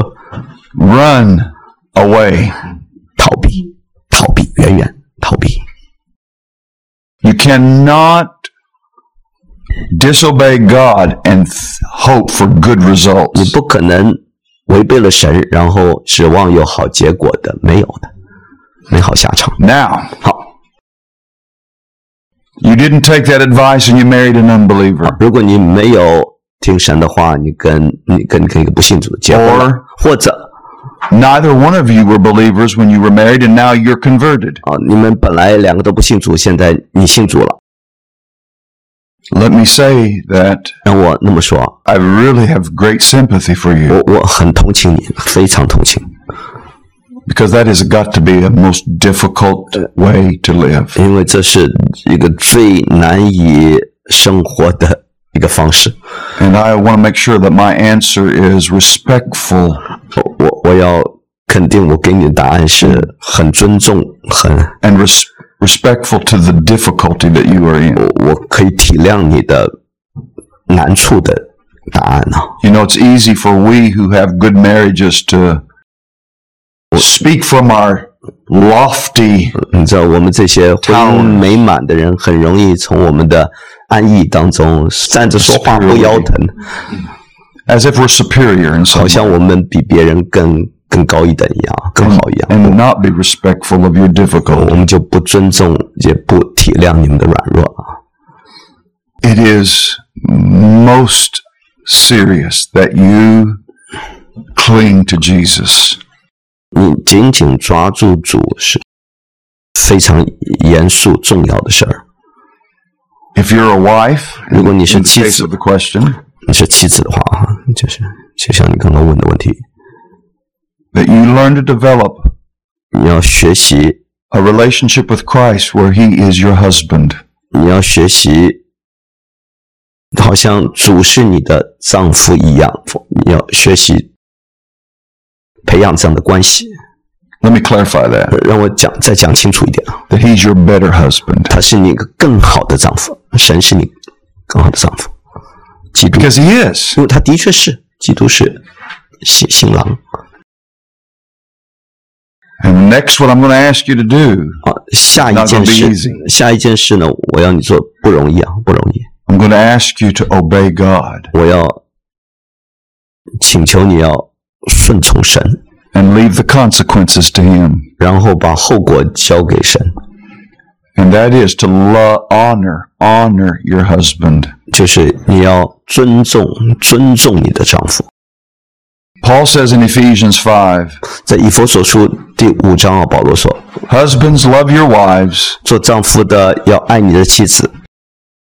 Run away. 逃避，逃避，远远逃避。 You cannot disobey God and th- hope for good 你 results. 不可能违背了神，然后指望有好结果的，没有的，没好下场。 Now, 好， you didn't take that advice and you married an unbeliever. 如果你没有听神的话，你跟你跟跟一个不信主的结婚了 Or- 或者 Neither one of you were believers when you were married and now you're converted. 啊，你们本来两个都不信主，现在你信主了， Let me say that 让我那么说， I really have great sympathy for you 我我很同情你，非常同情， because that has got to be a most difficult way to live. 因为这是一个最难以生活的一个方式。 And I want to make sure that my answer is respectful 我我我要肯定，我给你的答案是很尊重，很 and res- respectful to the difficulty that you are in. 我我可以体谅你的难处的 答案呢、 You know, it's easy for we who have good marriages to speak from our lofty 你知道，我们这些婚姻美满的人，很容易从我们的安逸当中站着说话不腰疼， as if we're superior in 好 some 像我们比别人更 更高一等一样，更好一样。and not be respectful of your difficulty. 们就不尊重，也不体谅你们的软弱啊。It is most serious that you cling to Jesus. 你紧紧抓住主是非常严肃重要的事儿。If you're a wife, 如果你是妻子 of the question, 你是妻子的话啊，就是就像你刚刚问的问题，that you learn to develop 你要学习，a relationship with Christ where He is your husband. 你要学习，好像主是你的丈夫一样，你要学习培养这样的关系。Let me clarify that. 让我讲再讲清楚一点啊，That He's your better husband. 他是你一个更好的丈夫，神是你更好的丈夫，基督，Because He is. 因为他的确是基督是新新郎 And next, what I'm going to ask you to do, 啊。下一件 Not gonna be 事 easy.，下一件事呢，我要你做不容易啊，不容易。 I'm going to ask you to obey God 我要请求你要顺从神， and leave the consequences to Him. 然后把后果交给神， And that is to love, honor, honor your husband. 就是你要尊重尊重你的丈夫。 Paul says in Ephesians 5, 在以弗所书第五章啊，保罗说 Husbands, love your wives.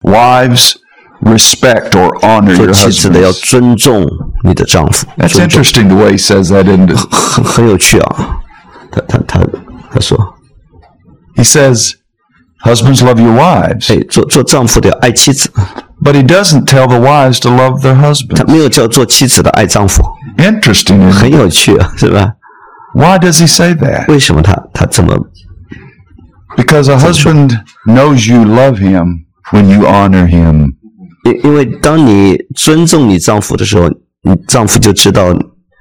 Wives, respect or honor your husbands. 尊重你的丈夫。That's interesting the way he says that, isn't it? says, Husbands, love your wives. 哎，做做丈夫的要爱妻子，But he doesn't tell the wives to love their husbands. Interesting. isn't it? 很有趣啊，是吧？ Why does he say that? 为什么他他这么 Because a husband knows you love him when you honor him. 因因为当你尊重你丈夫的时候，你丈夫就知道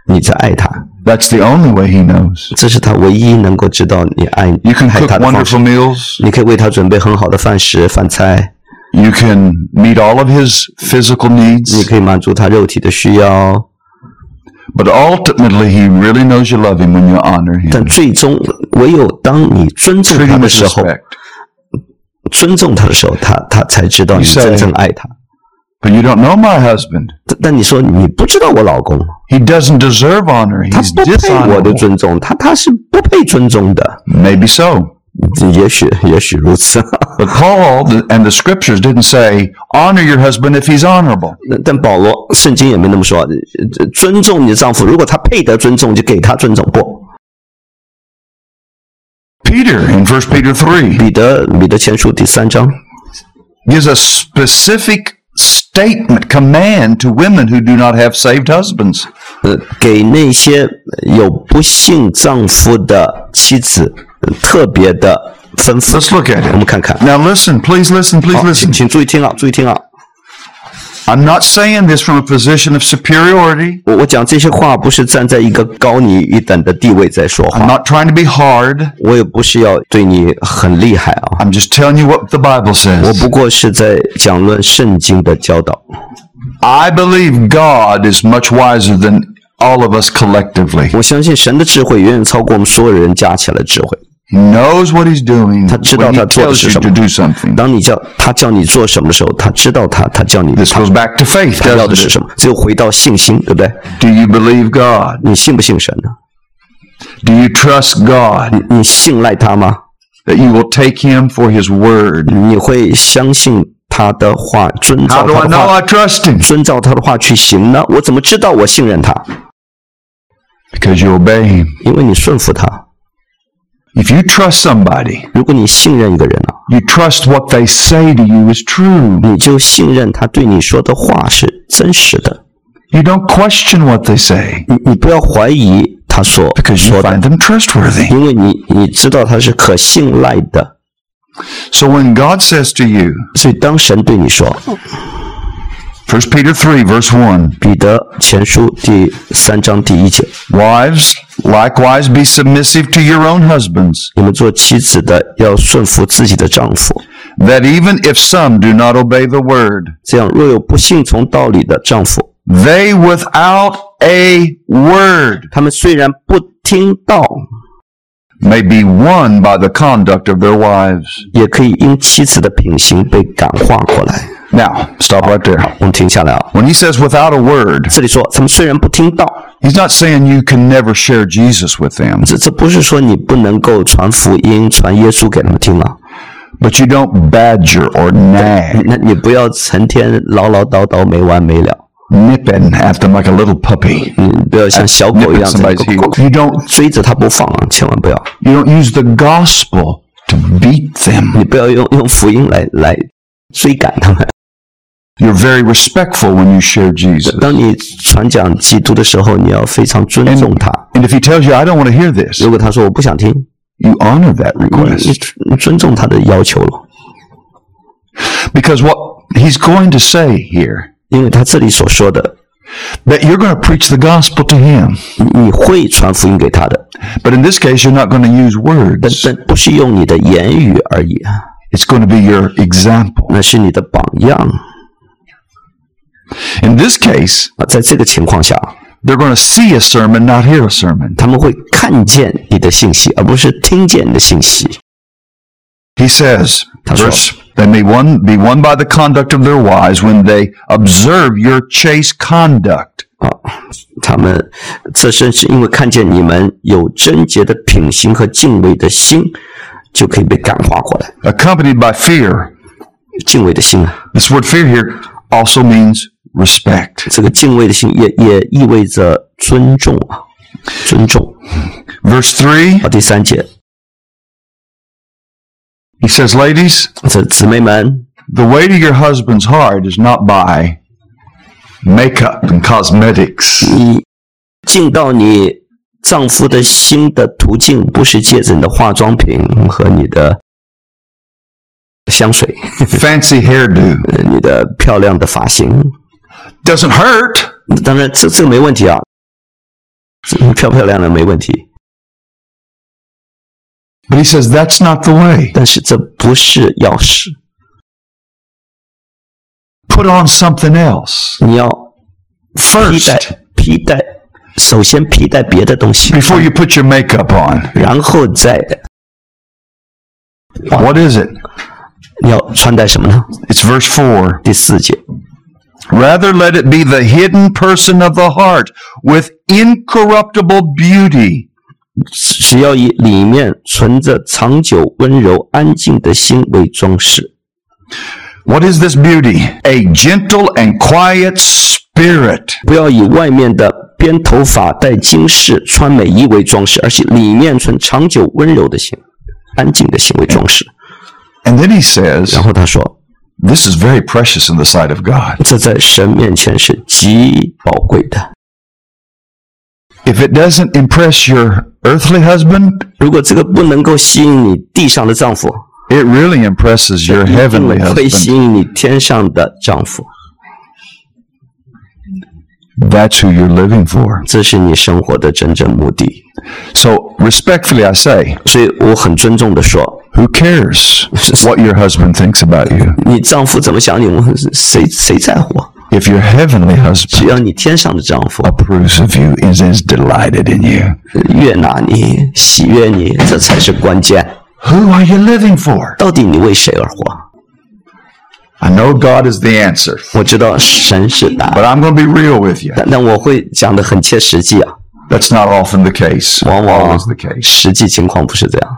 你在爱他， That's the only way he knows. 这是他唯一能够知道你爱 You can 爱 cook 他的方式 wonderful。meals. 你可以为他准备很好的饭食、饭菜， You can meet all of his physical 你 needs. 可以满足他肉体的需要， But ultimately, he really knows you love him when you honor him. 但最终唯有当你尊重他的时候，尊重他的时候，他他才知道你真正爱他。But you don't know my husband. 但但你说你不知道我老公，He doesn't deserve honor. 他 He's 不配我的.尊重，他他是不配尊重的。Maybe so. 也许也许如此。 But Paul the- and the scriptures didn't say, honor your husband if he's honorable. 但但保罗圣经也没那么说，呃尊重你的丈夫，如果他配得尊重，就给他尊重。不， Peter in 1 Peter 3彼得彼得前书第三章 gives a specific statement, command to women who do not have saved husbands. 呃，给那些有不幸丈夫的妻子、呃 特别的吩咐。 Let's look at 我们 it. 看看。 Now listen, please listen, please 好， listen. 请请注意听啊，注意听啊！ I'm not saying this from a position of superiority. 我我讲这些话不是站在一个高你一等的地位在说 I'm 话， not trying to be hard. 我也不是要对你很厉害啊， I'm just telling you what the Bible 我 says. 不过是在讲论圣经的教导。 I believe God is much wiser than all of us collectively. 我相信神的智慧远远超过我们所有人加起来的智慧。 He knows what he's doing 他知道他做的 tells 是 you 什 to 么 do something. 当你叫他叫你做什么的时候，他知道他他叫你 This 他 goes back to faith, 他要的是什么？只有回到信心，对不对？Do you believe God? 你信不信神呢？Do you trust God 你你信赖他吗？that you will take him for his word? 你会相信他的话，遵 How 照 do 他 I 的 know 话?遵照他的话去行呢？我怎么知道我信任他？Because you obey him. 因为你顺服他。If you trust somebody, 如果你信任一个人啊，you trust what they say to you is true. 你就信任他对你说的话是真实的。You don't question what they say 你你不要怀疑他所 because you，find them trustworthy. 因为你你知道他是可信赖的。So when God says to you, 所以当神对你说 1 Peter 3, verse 1. 彼得前书第三章第一节， Wives, likewise be submissive to your own husbands, 你们做妻子的要顺服自己的丈夫， that even if some do not obey the word, 这样若有不信从道理的丈夫， they without a word 他们虽然不听道， may be won by the conduct of their wives. 也可以因妻子的品行被感化过来。 Now, stop right there. 我们停下来啊， When he says without a word, 这里说他们虽然不听道， he's not saying you can never share Jesus with them, 这这不是说你不能够传福音、传耶稣给他们听啊， but you don't badger or nag, 那你不要成天唠唠叨叨没完没了， nipping at them like a little puppy. 你不要像小狗一 Nipping 样在 somebody's heel. You don't 追着他不放啊，千万不要， you don't use the gospel to beat them. 你不要用用福音来来追赶他们。 You're very respectful when you share Jesus. 当你传讲基督的时候，你要非常尊重他。 And if he tells you, I don't want to hear this, 如果他说我不想听， you honor that 你 request. 你尊重他的要求了， Because what he's going to say here, 因为他这里所说的， that you're going to preach the gospel to him. 你你会传福音给他的， But in this case, you're not going to use 但 words. 但不是用你的言语而已， It's going to be your example. 那是你的榜样 In this case, 啊。在这个情况下， they're going to see a sermon, not hear a sermon. 他们会看见你的信息，而不是听见你的信息。 He says, That's verse, they may one, be won by the conduct of their wives when they observe your chaste conduct. 啊，他们这正是因为看见你们有贞洁的品行和敬畏的心，就可以被感化过来。 accompanied by fear. 敬畏的心啊， This word fear here also means respect. 这个敬畏的心也也意味着尊重啊，尊重。Verse three 啊，第三节，he says, Ladies, 这姊妹们，the way to your husband's heart is not by makeup and cosmetics. 你进到你丈夫的心的途径，不是借着你的化妆品和你的香水，Fancy hairdo. 呃你的漂亮的发型。Doesn't hurt, 当然，这这个没问题啊，这漂漂亮亮没问题。 but he says that's not the way. 但是这不是钥匙， Put on something else 你要披 first 戴披戴，首先披戴别的东西， before you put your makeup on. 然后再 What is it? 你要穿戴什么呢？ It's verse 4. 第四节， Rather, let it be the hidden person of the heart with incorruptible beauty. 只要以里面存着长久温柔安静的心为装饰。 What is this beauty? A gentle and quiet spirit. 不要以外面的编头发、戴金饰、穿美衣为装饰，而是里面存长久温柔的心、安静的心为装饰。 And then he says, 然后他说 This is very precious in the sight of God.：“ 这在神面前是极宝贵的。 If it doesn't impress your earthly husband, 如果这个不能够吸引你地上的丈夫， it really impresses your 一 heavenly 定会吸 husband. 引你天上的丈夫。 That's who you're living for. 这是你生活的真正目的。 So, respectfully, I say, 所以我很尊重的说， who cares what your husband thinks about you? 你丈夫怎么想你，我谁谁在乎啊？ If your heavenly 只 husband 要你天上的丈夫 approves of you, is is delighted in you, 悦纳你、喜悦你，这才是关键。 who are you living for? 到底你为谁而活？ I know God is the answer, 我知道神是答案， but I'm going to be real with you. 但但我会讲的很切实际啊， That's not often the case. 往往 Always the case. 实际情况不是这样。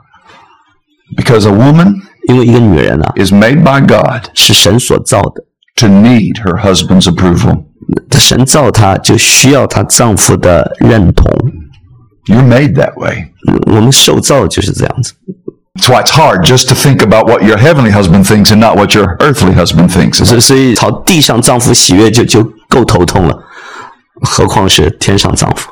Because a woman 因为一个女人啊， is made by God 是神所造的， to need her husband's approval. 神造她就需要她丈夫的认同。 You're made that way. 嗯我们受造就是这样子， That's why it's hard just to think about what your heavenly husband thinks and not what your earthly husband thinks. 所以所以朝地上丈夫喜悦就就够头痛了，何况是天上丈夫。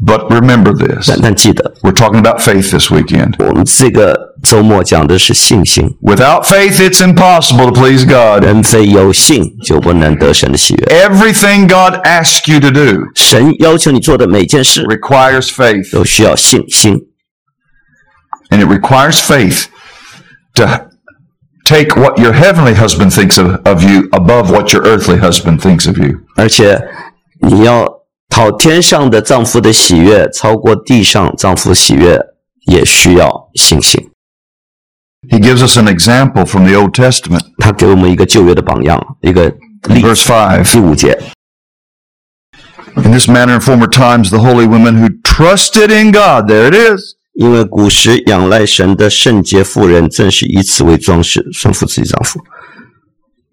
But remember this 但但记得， we're talking about faith this weekend. 我们这个周末讲的是信心。 Without faith, it's impossible to please God. 人非有信，就不能得神的喜悦。 Everything God asks you to do 神要求你做的每件事， requires faith. 都需要信心。 And it requires faith to take what your heavenly husband thinks of, of you above what your earthly husband thinks of you. 而且你要 讨天上的丈夫的喜悦，超过地上丈夫喜悦，也需要信心。He gives us an example from the Old Testament. 他给我们一个旧约的榜样，一个 verse 5. 第五节。In this manner, in former times, the holy women who trusted in God, there it is, 因为古时仰赖神的圣洁妇人，正是以此为装饰，顺服自己丈夫。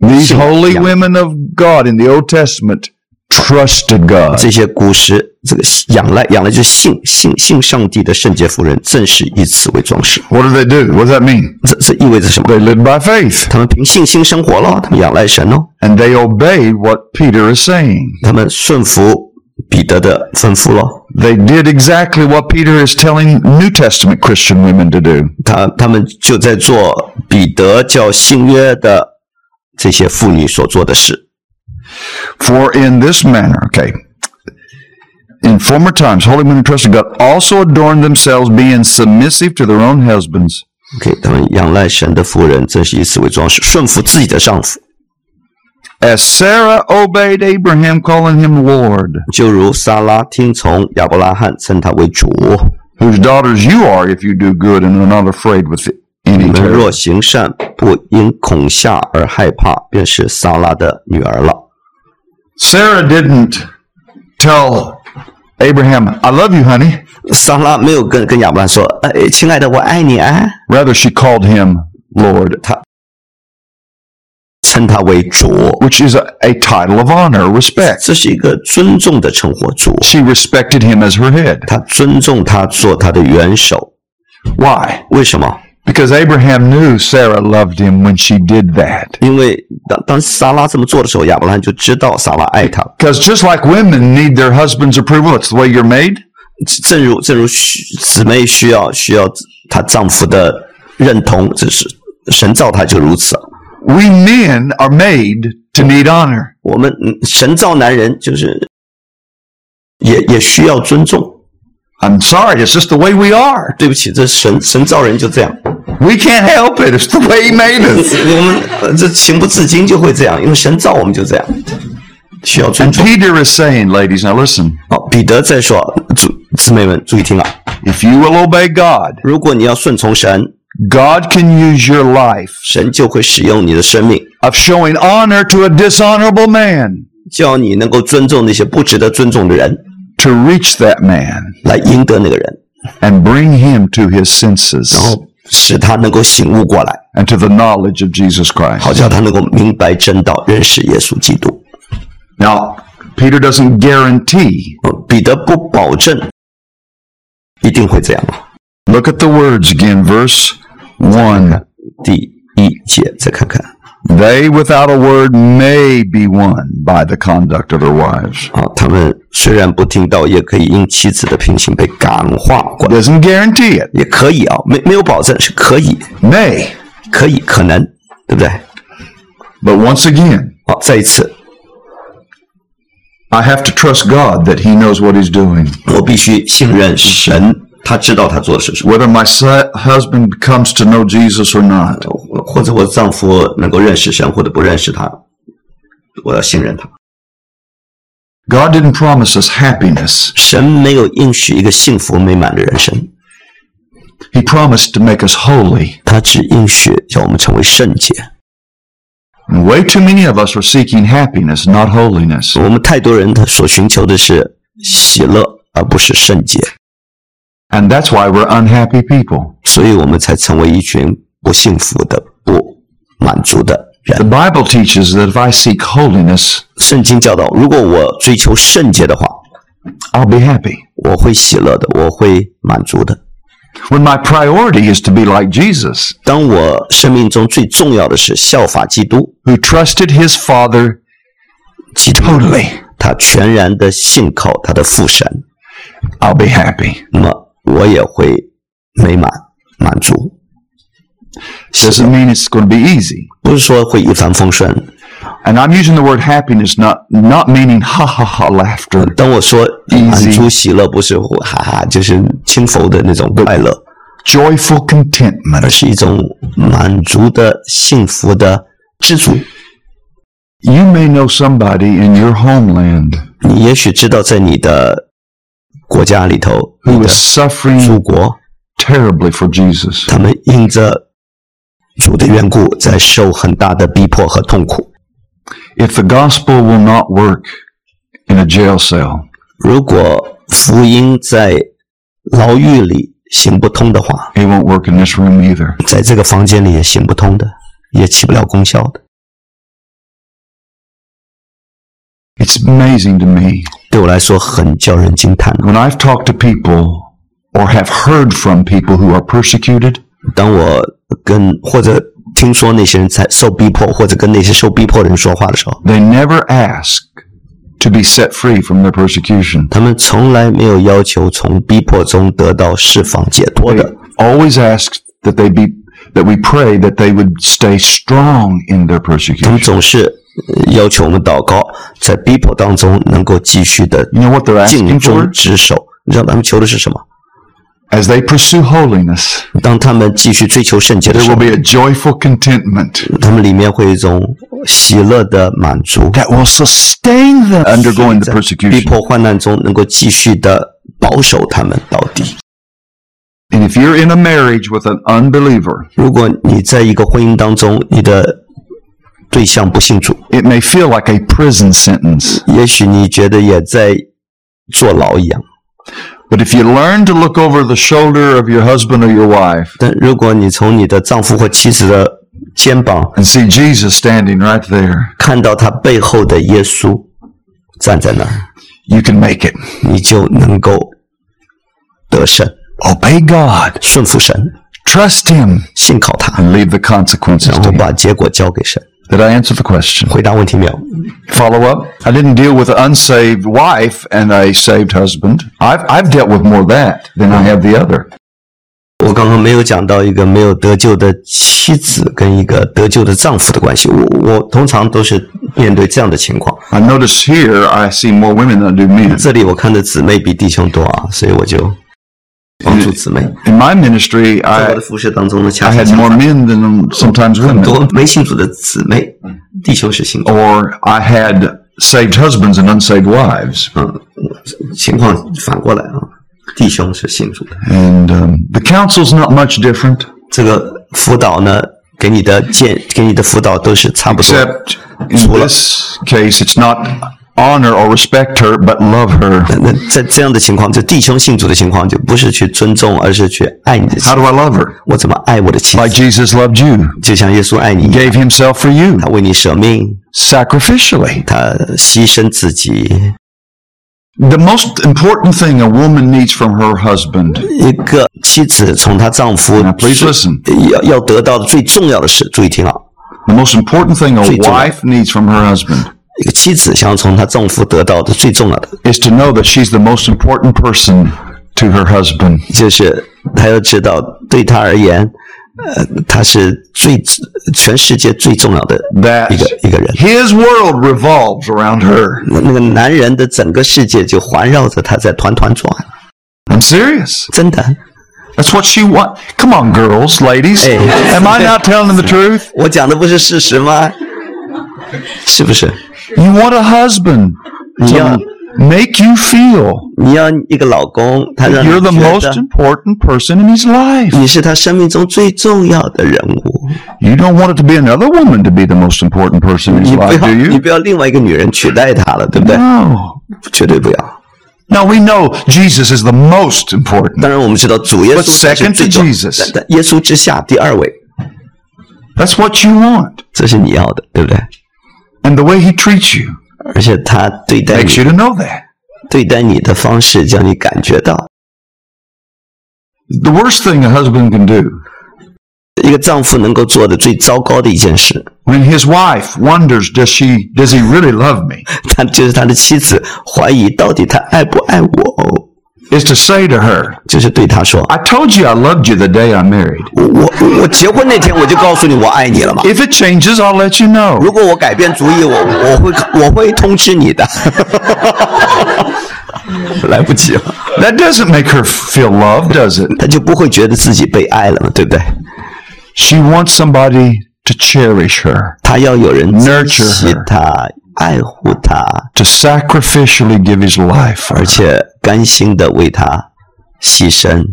these holy women of God in the Old Testament trusted God. 这些古时这个仰赖仰赖就是信信信上帝的圣洁妇人，正是以此为装饰。What do they do? What does that mean? 这这意味着什么？They lived by faith 他们凭信心生活了，他们仰赖神哦，and they obeyed what Peter is saying. 他们顺服彼得的吩咐了。They did exactly what Peter is telling New Testament Christian women to do. 他他们就在做彼得叫新约的这些妇女所做的事。For in this manner, okay, in former times, holy women who trusted God also adorned themselves, being submissive to their own husbands. OK，他们仰赖神的妇人，正是以此为装饰，顺服自己的丈夫， As Sarah obeyed Abraham, calling him Lord, 就如撒拉听从亚伯拉罕，称他为主。 whose daughters you are if you do good and are not afraid with any 你们 terror. 若行善，不因恐吓而害怕，便是撒拉的女儿了。 Sarah didn't tell Abraham, I love you, honey. 撒拉没有跟跟亚伯拉罕说：“哎，亲爱的，我爱你啊。 Rather, she called him Lord, ”他称他为主， which is a, a title of honor, respect. 这是一个尊重的称呼。主， She respected him as her head. 他尊重他做他的元首。 Why? 为什么？ Because Abraham knew Sarah loved him when she did that. 因为当当撒拉这么做的时候，亚伯拉罕就知道撒拉爱他。 Because just like women need their husband's approval, it's the way you're made. 正如正如需姊妹需要需要她丈夫的认同，这是神造她就如此。 We men are made to need honor. 我们嗯神造男人就是也也需要尊重。 I'm sorry, it's just the way we are. 对不起，这神神造人就这样， We can't help it. It's the way he made us. 我们呃这情不自禁就会这样，因为神造我们就这样，需要尊 And 重。 Peter is saying, ladies, now listen, 好，彼得在说，主姊妹们注意听啊， if you will obey God, 如果你要顺从神， God can use your life 神就会使用你的生命， of showing honor to a dishonorable man 叫你能够尊重那些不值得尊重的人， to reach that man 来赢得那个人， and bring him to his senses 然后 使他能够醒悟过来， and to the knowledge of Jesus 好 Christ. 叫他能够明白真道，认识耶稣基督。 Now, Peter doesn't guarantee. 呃彼得不保证一定会这样啊。 Look at the words again, verse 1. 第一节再看看 they without a word may be won by the conduct of their wives. 啊，他们虽然不听道，也可以因妻子的品行被感化过来。Doesn't guarantee it. 也可以啊，没没有保证，是可以，May. 可以可能，对不对？But once again, I have to trust God that He knows what He's doing. 我必须信任神他知道他做的是什么， Whether my su- husband comes to know Jesus or not, 或者我丈夫能够认识神，或者不认识他，我要信任他。 God didn't promise us happiness. 神没有应许一个幸福美满的人生， He promised to make us holy. 他只应许叫我们成为圣洁。 And way too many of us are seeking happiness, not holiness. 我们太多人他所寻求的是喜乐，而不是圣洁， And that's why we're unhappy people. 所以我们才成为一群不幸福的、不满足的 The 人。 Bible teaches that if I seek holiness, 圣经教导，如果我追求圣洁的话， I'll be happy. 我会喜乐的，我会满足的。 When my priority is to be like Jesus, 当我生命中最重要的是效法基督， who trusted his Father 基督 totally, 他全然的信靠他的父神， I'll be happy. 那么 我也会美满满足。 Doesn't mean it's going to be easy. 不是说会一帆风顺。 And I'm using the word happiness not not meaning ha ha ha laughter. 当我说 Easy 满足喜乐，不是哈哈，就是轻浮的那种快乐， Joyful 而 contentment. 是一种满足的、幸福的知足。 You may know somebody in your homeland 你也许知道，在你的 国家里头， who 你的 is suffering 祖国， terribly for Jesus. 他们因着主的缘故，在受很大的逼迫和痛苦。 If the gospel will not work in a jail cell, 如果福音在牢狱里行不通的话， it won't work in this room either. 在这个房间里也行不通的，也起不了功效的。 It's amazing to me 对我来说，很叫人惊叹。 when I've talked to people or have heard from people who are persecuted, 当我跟或者听说那些人在受逼迫，或者跟那些受逼迫的人说话的时候， they never ask to be set free from their persecution. 他们从来没有要求从逼迫中得到释放解脱 They 的， always ask that they be that we pray that they would stay strong in their 他们 persecution. 总是呃 要求我们祷告，在逼迫当中能够继续的 You know what they're 尽 asking 忠 for? 职守。你知道他们求的是什么？ As they pursue holiness, 当他们继续追求圣洁的 there 时 will 候 be，a joyful contentment 他们里面会有一种喜乐的满足， that will sustain them undergoing the 逼 persecution. 迫患难中能够继续的保守他们到底。 And if you're in a marriage with an unbeliever, 如果你在一个婚姻当中，你的 对象不信主，it may feel like a prison sentence. 也许你觉得也在坐牢一样。But if you learn to look over the shoulder of your husband or your wife 但如果你从你的丈夫或妻子的肩膀 and see Jesus standing right there, 看到他背后的耶稣站在那儿，you can make it. 你就能够得胜，Obey God, 顺服神，trust Him, 信靠他，and leave the consequences 然后把结果交给神。Did I answer the question? 回答问题没有？ Follow up. I didn't deal with an unsaved wife and a saved husband. I've, I've dealt with more of that than I have the other. 我刚刚没有讲到一个没有得救的妻子跟一个得救的丈夫的关系。我我通常都是面对这样的情况。 I notice here I see more women than I do men. 这里我看的姊妹比弟兄多啊，所以我就 in my ministry, I, I had more men than sometimes women. 很多没信主的姊妹，地球是信主。Or I had saved husbands and unsaved wives. 嗯，情况反过来啊，弟兄是信主的。And um, the counsel's not much different. 这个辅导呢，给你的建，给你的辅导都是差不多。Except in this case, it's not honor or respect her, but love her. 那在这样的情况，就弟兄信主的情况，就不是去尊重，而是去爱你的妻 How 子。 do I love her? 我怎么爱我的妻 Like 子？ Jesus loved you, 就像耶稣爱你一样， gave himself for you 他为你舍命， sacrificially. 他牺牲自己。 The most important thing a woman needs from her husband 一个妻子从她丈夫 Now, please listen. 要要得到的最重要的是，注意听啊， The most important thing a 最重要。 wife needs from her husband 一个妻子想要从她丈夫得到的最重要的， is to know that she's the most important person to her husband. 就是她要知道，对她而言，呃，她是最全世界最重要的 That 一个一个人。 his world revolves around her. 那那个男人的整个世界就环绕着他在团团转， I'm serious. 真的。 That's what she want. Come on, girls, ladies. Hey. Am I not telling them the truth? 我讲的不是事实吗？是不是？ You want a husband Yeah. to make you feel 你要一个老公，他让你 you're the 觉 most 得 important person in his life. 你是他生命中最重要的人物。 You don't want it to be another woman to be the most important person in 你 his 不 life, 要， do 你 you? 不要另外一个女人取代他了，对不对？ No. 绝对不要。 Now we know Jesus is the most important. 当然，我们知道主耶 But 稣才是 second to 最重 Jesus. 但但耶稣之下第二位， That's what you want. 这是你要的，对不对？ And the way he treats you 而且他对待 makes you 你 to know that. 对待你的方式，叫你感觉到。 The worst thing a husband can do 一个丈夫能够做的最糟糕的一件事， when his wife wonders, does she does he really love me? 他就是他的妻子怀疑到底他爱不爱我。 is to say to her, 就是对她说 I told you I loved you the day I married. 我我我结婚那天我就告诉你我爱你了嘛。 If it changes, I'll let you know. 如果我改变主意，我我会我会通知你的。来不及了， That doesn't make her feel loved, does it? 他就不会觉得自己被爱了嘛，对不对？ She wants somebody to cherish her, 他要有人珍 Nurture 惜 her 他、 爱护他， to sacrificially give his life for 而 her. 且甘心的为他牺牲，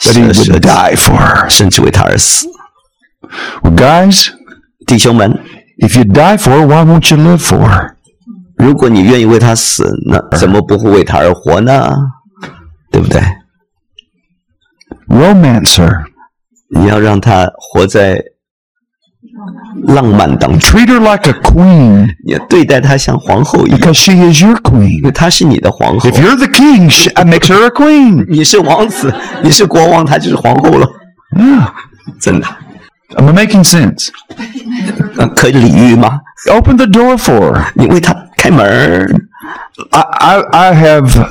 That he 舍 would 己 die for her. 甚至为他而死。 Well, guys, 弟兄们， if you die for her, why won't you live for her? 如果你愿意为他死，那怎么不会为他而活呢？对不对？ Romance her. 你要让他活在 浪漫当中， Treat her like a queen 你要对待她像皇后一样， because she is your 因 queen. 为她是你的皇后 If。you're the king, she, that makes her a queen. 你是王子，你是国王，她就是皇后了。 Yeah. 真的， Am I making sense? 呃可以礼遇吗？ Open the door for her. 你为她开门儿。 I, I, I have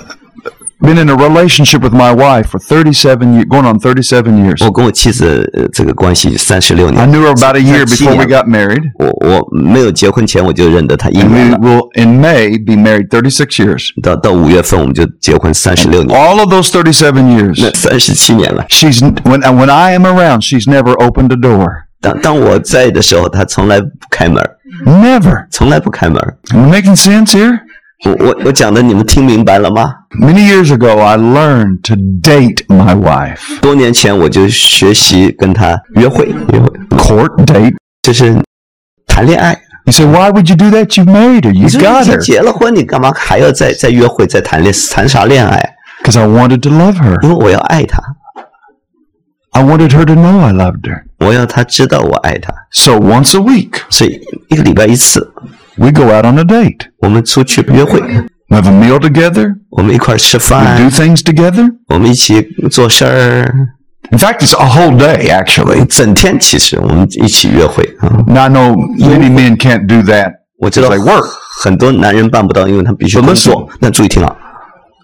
been in a relationship with my wife for 37 years, going on 37 years. 我跟我妻子呃这个关系三十六 I 年， knew her about a year 七 before we 年 got married. 我我没有结婚前我就认得她一 And 年 we 了。 will, in May, be married 36 years. 到到五月份我们就结婚三十六年， All of those 37 years, 那三十七年了。 she's when when I am around, she's never opened a door. 当当我在的时候，她从来不开门儿， Never. 从来不开门儿。 Am I making sense here? 我我我讲的你们听明白了吗？ Many years ago, I learned to date my wife. 多年前我就学习跟她约会，约会 Court date. 就是谈恋爱。 You say, why would you do that? You married her. You 你说你 got 已经 her. 结了婚，你干嘛还要再再约会、再谈恋谈啥恋爱？ Because I wanted to love her. 因为我要爱她， I wanted her to know I loved her. 我要她知道我爱她， So once a week, 所以一个礼拜一次， we go out on a date. 我们出去约会， We have a meal together. 我们一块儿吃 We do 饭， things together. 我们一起做事儿， In fact, it's a whole day, actually. 整天其实我们一起约会啊。 Now, I know many men can't do that 我知道 because they work. 很多男人办不到，因为他必须 But 工 listen. 作。那注意听啊，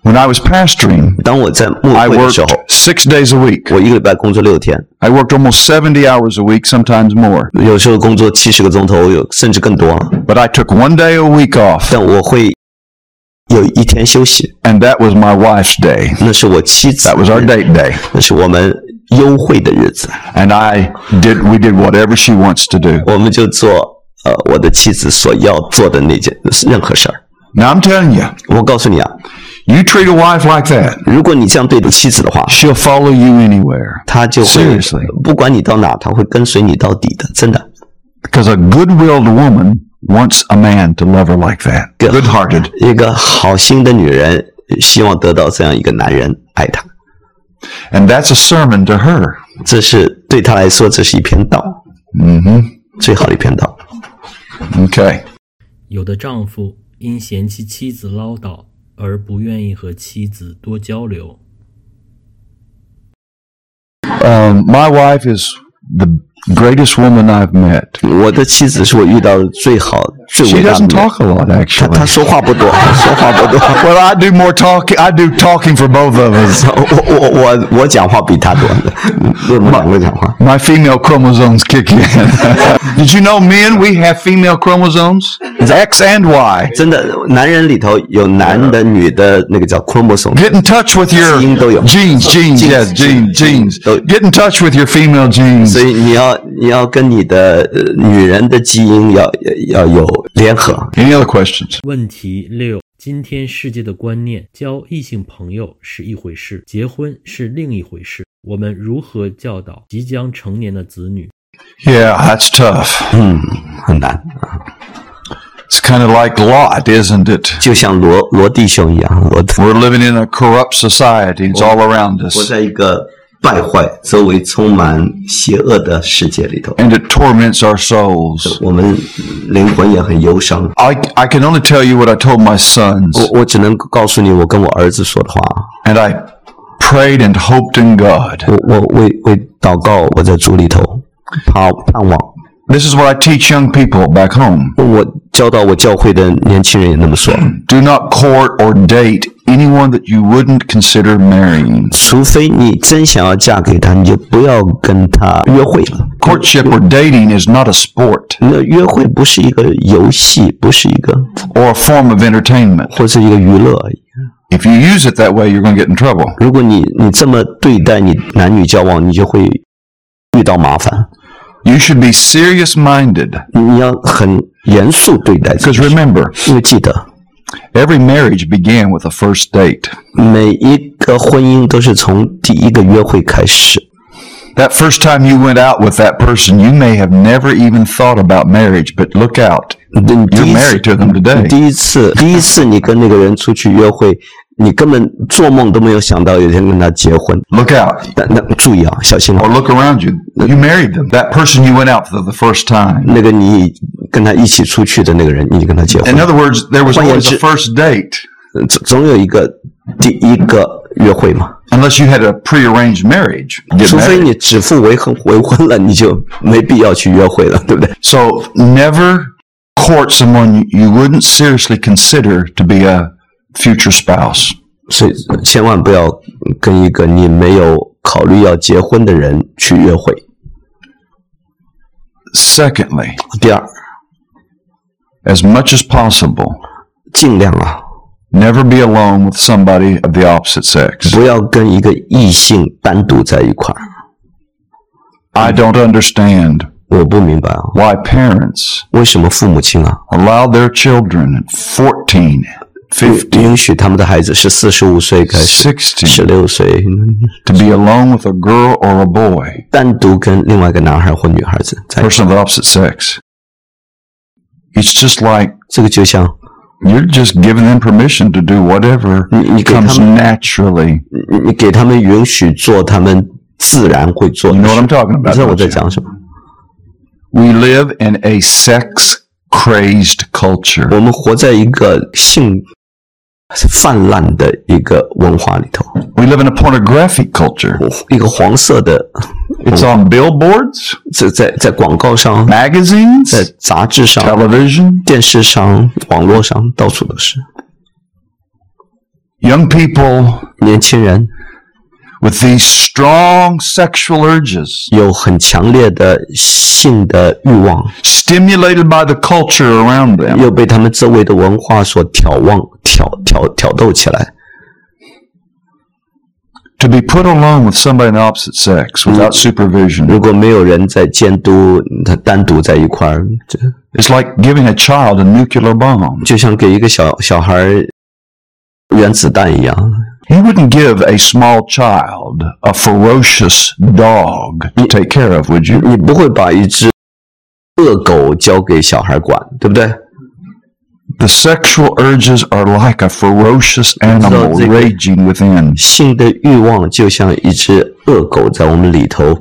When I was pastoring, 当我在牧 I 会的 worked 时候， six days a week. 我一个礼拜工作六天， I worked almost 70 hours a week, sometimes more. 有时候工作七十个钟头，有甚至更多。 But I took one day a week off, 但我会有一天休息， and that was my wife's day. 那是我妻子 That was our date day. 那是我们幽会的日子， And I did, we did whatever she wants to do. 我们就做呃我的妻子所要做的那件任何事儿。 Now I'm telling you, 我告诉你啊， you treat a wife like that, 如果你这样对待妻子的话，she'll follow you anywhere. 她就会 Seriously. 不管你到哪，她会跟随你到底的，真的。Because a good-willed woman wants a man to love her like that. Good-hearted. 一个好心的女人希望得到这样一个男人爱她，And that's a sermon to her. 这是对她来说，这是一篇道，hmm 最好的一篇道。Okay. 有的丈夫因嫌弃妻子唠叨而不愿意和妻子多交流。Um, my wife is the greatest woman I've met. 我的妻子是我遇到的最好、最 She 伟大的 doesn't 女人。 talk a lot, 她 actually. 她说话不多，说话不多。 Well, I do more talking. I do talking for both of us. 我我我我讲话比她多，我们两个讲话。 My female chromosomes kick in. Did you know, men, we have female chromosomes? X and Y. 真的，男人里头有男的、女的，那个叫 chromosome。 Get in touch with your 基因都有。 genes, genes, yes, genes, genes. 都- Get in touch with your female genes. 所以你要 你要跟你的呃女人的基因要要有联合。Any other questions? 问题六：今天世界的观念，交异性朋友是一回事，结婚是另一回事。我们如何教导即将成年的子女？Yeah, that's tough. 嗯，很难，It's kind of like Lot, isn't it? 就像罗罗弟兄一样，罗 We're living in a corrupt society. It's all around us. 在一个败坏、周围充满邪恶的世界里头， And it torments our souls. 我们灵魂也很忧伤。 I, I can only tell you what I told my sons. 我我只能告诉你，我跟我儿子说的话。 And I prayed and hoped in God. 我我为为祷告，我在主里头盼盼望。 This is what I teach young people back home. 我教导我教会的年轻人也那么说： Do not court or date anyone that you wouldn't consider marrying. 除非你真想要嫁给他，你就不要跟他约会了。 Courtship or dating is not a sport 那约会不是一个游戏，不是一个 or a form of entertainment. 或是一个娱乐而已。 If you use it that way, you're going to get in trouble. 如果你你这么对待你男女交往，你就会遇到麻烦。 You should be serious minded 你要很严肃对待这 because 个事， remember, 因为记得 every marriage began with a first date. 每一个婚姻都是从第一个约会开始。 That first time you went out with that person, you may have never even thought about marriage, but look out. 你第 You're 一 married 次 to them today. 第一次，第一次你跟那个人出去约会， 你根本做梦都没有想到有一天跟他结婚。 Look out. 但那注意啊，小心 Or 啊！ look around you. You married them. That person you went out for the first time. 那个你跟他一起出去的那个人，你就跟他结婚 In，other words, there was Well, always a yeah, first date. 总总有一个第一个约会嘛。 Unless you had a prearranged marriage. Get 除非 married. 你指腹为婚为婚了，你就没必要去约会了，对不对？ So never court someone you wouldn't seriously consider to be a future spouse. 所以千万不要跟一个你没有考虑要结婚的人去约会。 Secondly, 第二， as much as possible, 尽量啊， never be alone with somebody of the opposite sex. 不要跟一个异性单独在一块儿。 I don't understand 我不明白啊， why parents 为什么父母亲啊 allow their children at 14, 15, 允许他们的孩子十四、十五岁开始， 16十六岁 to be alone with a girl or a boy, 单独跟另外一个男孩或女孩子在一起？ person of the opposite sex. It's just like 这个就像 you're just giving them permission to do whatever 你你给他 comes 们 naturally. 你你给他们允许做他们自然会做 You 的 know 事 what I'm。talking 你 about? 知道我 don't 在 you? 讲什么？ We live in a sex crazed culture. 我们活在一个性 泛滥的一个文化里头，We live in a pornographic culture. 一个黄色的，It's on billboards, 在在在广告上，magazines, 在杂志上、television. 电视上、网络上，到处都是。Young people 年轻人 with these strong sexual urges, 有很强烈的性的欲望， stimulated by the culture around them. 又被他们周围的文化所挑望、挑挑挑逗起来。 To be put alone with somebody in the opposite sex without supervision 如果没有人在监督，他单独在一块儿，这 is like giving a child a nuclear bomb. 就像给一个小小孩儿原子弹一样。 You wouldn't give a small child a ferocious dog to take care of, would you? 你不会把一只恶狗交给小孩管，对不对？ The sexual urges are like a ferocious animal they- raging within. 性的欲望就像一只恶狗在我们里头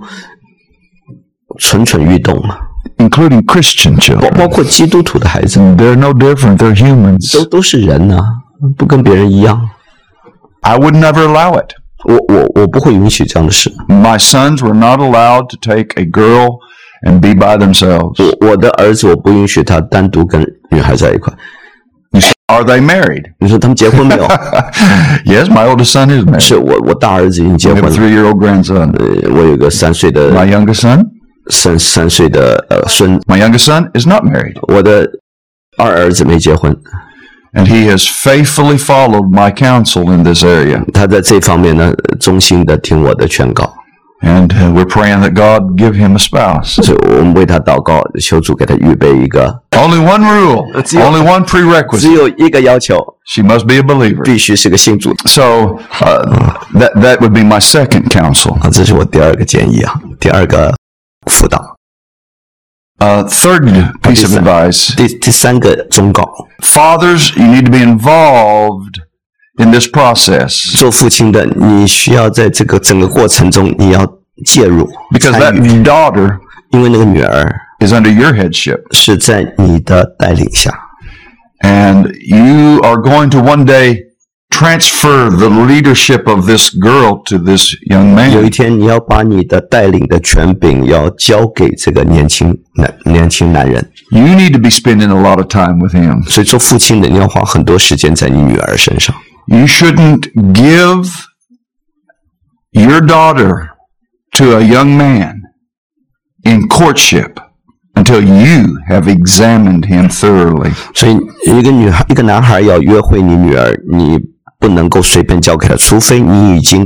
蠢蠢欲动嘛， including Christian 包 children. 包括基督徒的孩子 They're no different. They're humans. 都都是人呐、不跟别人一样。 I would never allow it. 我我我不会允许这样的事。 My sons were not allowed to take a girl and be by themselves. 我我的儿子我不允许他单独跟女孩在一块。 You say, are they married? 你说他们结婚没有？ yes, my oldest son is married. 是我我大儿子已经结 I 婚 have a 了， three-year-old grandson. 呃我有个三岁的 My youngest son, 三三岁的呃孙， my youngest son is not married, 我的二儿子没结婚， and he has faithfully followed my counsel in this area. 他在这方面呢忠心的听我的劝告， And uh, we're praying that God give him a spouse. 所以我们为他祷告，求主给他预备一个， Only one rule, That's the- only one 只 prerequisite. 有一个要求， She must be a believer. 必须是个信主的 So uh, that that would be my second counsel. 啊，这是我第二个建议啊，第二个辅导， Uh, third piece of Yes, sir. advice: 第第三个忠告， Fathers, you need to be involved in this process 做父亲的你需要在这个整个过程中你要介入 because 参 that 与， daughter 因为那个女儿 is under your headship, 是在你的带领下。 and you are going to one day transfer the leadership of this girl to this young 有一 man. 天，你要把你的带领的权柄要交给这个年轻男年轻男人， You need to be spending a lot of time with him. 所以做父亲的你要花很多时间在你女儿身上。 You shouldn't give your daughter to a young man in courtship until you have examined him thoroughly. 所以，一个女孩、一个男孩要约会你女儿，你 不能够随便交给他，除非你已经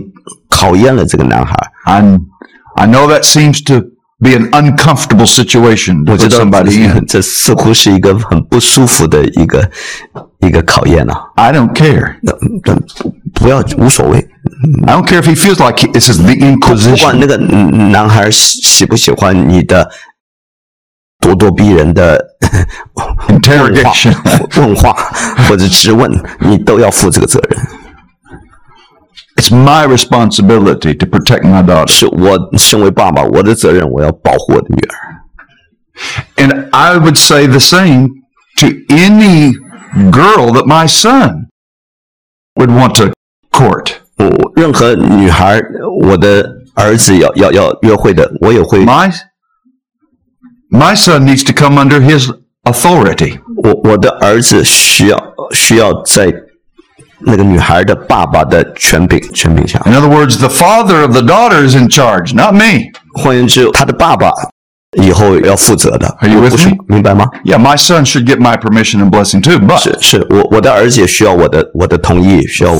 考验了这个男孩。I'm, I know that seems to be an uncomfortable situation to 我知道 somebody. 这似乎是一个很不舒服的一个一个考验啊。I don't care. 不要无所谓，I don't care if he feels like this is the Inquisition. 不管那个嗯男孩喜喜不喜欢你的咄咄逼人的问话 Interrogation. 问话或者质问，你都要负这个责任。 It's my responsibility to protect my daughter. 是我身为爸爸，我的责任，我要保护我的女儿。 And I would say the same to any girl that my son would want to court. 我任何女孩，我的儿子要要要约会的，我也会。 My my son needs to come under his authority. 我我的儿子需要需要在那个女孩的爸爸的权柄权柄下。 In other words, the father of the daughter is in charge, not me. 换言之，他的爸爸以后要负责的。 Are you with 不是 me？明白吗？ Yeah, my son should get my permission and blessing too, but 是是，我我的儿子也需要我的我的同意，需要。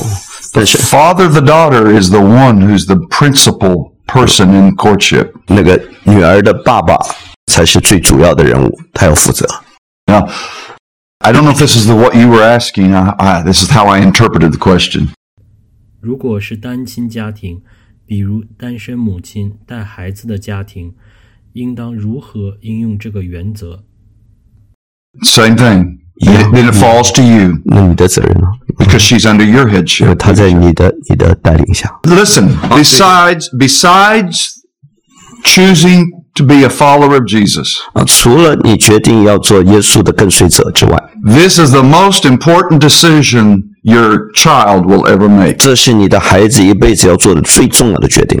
但是 father of the daughter is the one who's the principal person in courtship. 那个女儿的爸爸 才是最主要的人物，他要负责。Now, I don't know if this is the, what you were asking. I, I, this is how I interpreted the question. 如果是单亲家庭，比如单身母亲带孩子的家庭，应当如何应用这个原则？Same thing. Then then it falls to you 那你的责任呢？because she's under your headship. 她在你的你的带领下。Listen, besides besides choosing to be a follower of Jesus, 啊，除了你决定要做耶稣的跟随者之外， this is the most important decision your child will ever make. 这是你的孩子一辈子要做的最重要的决定。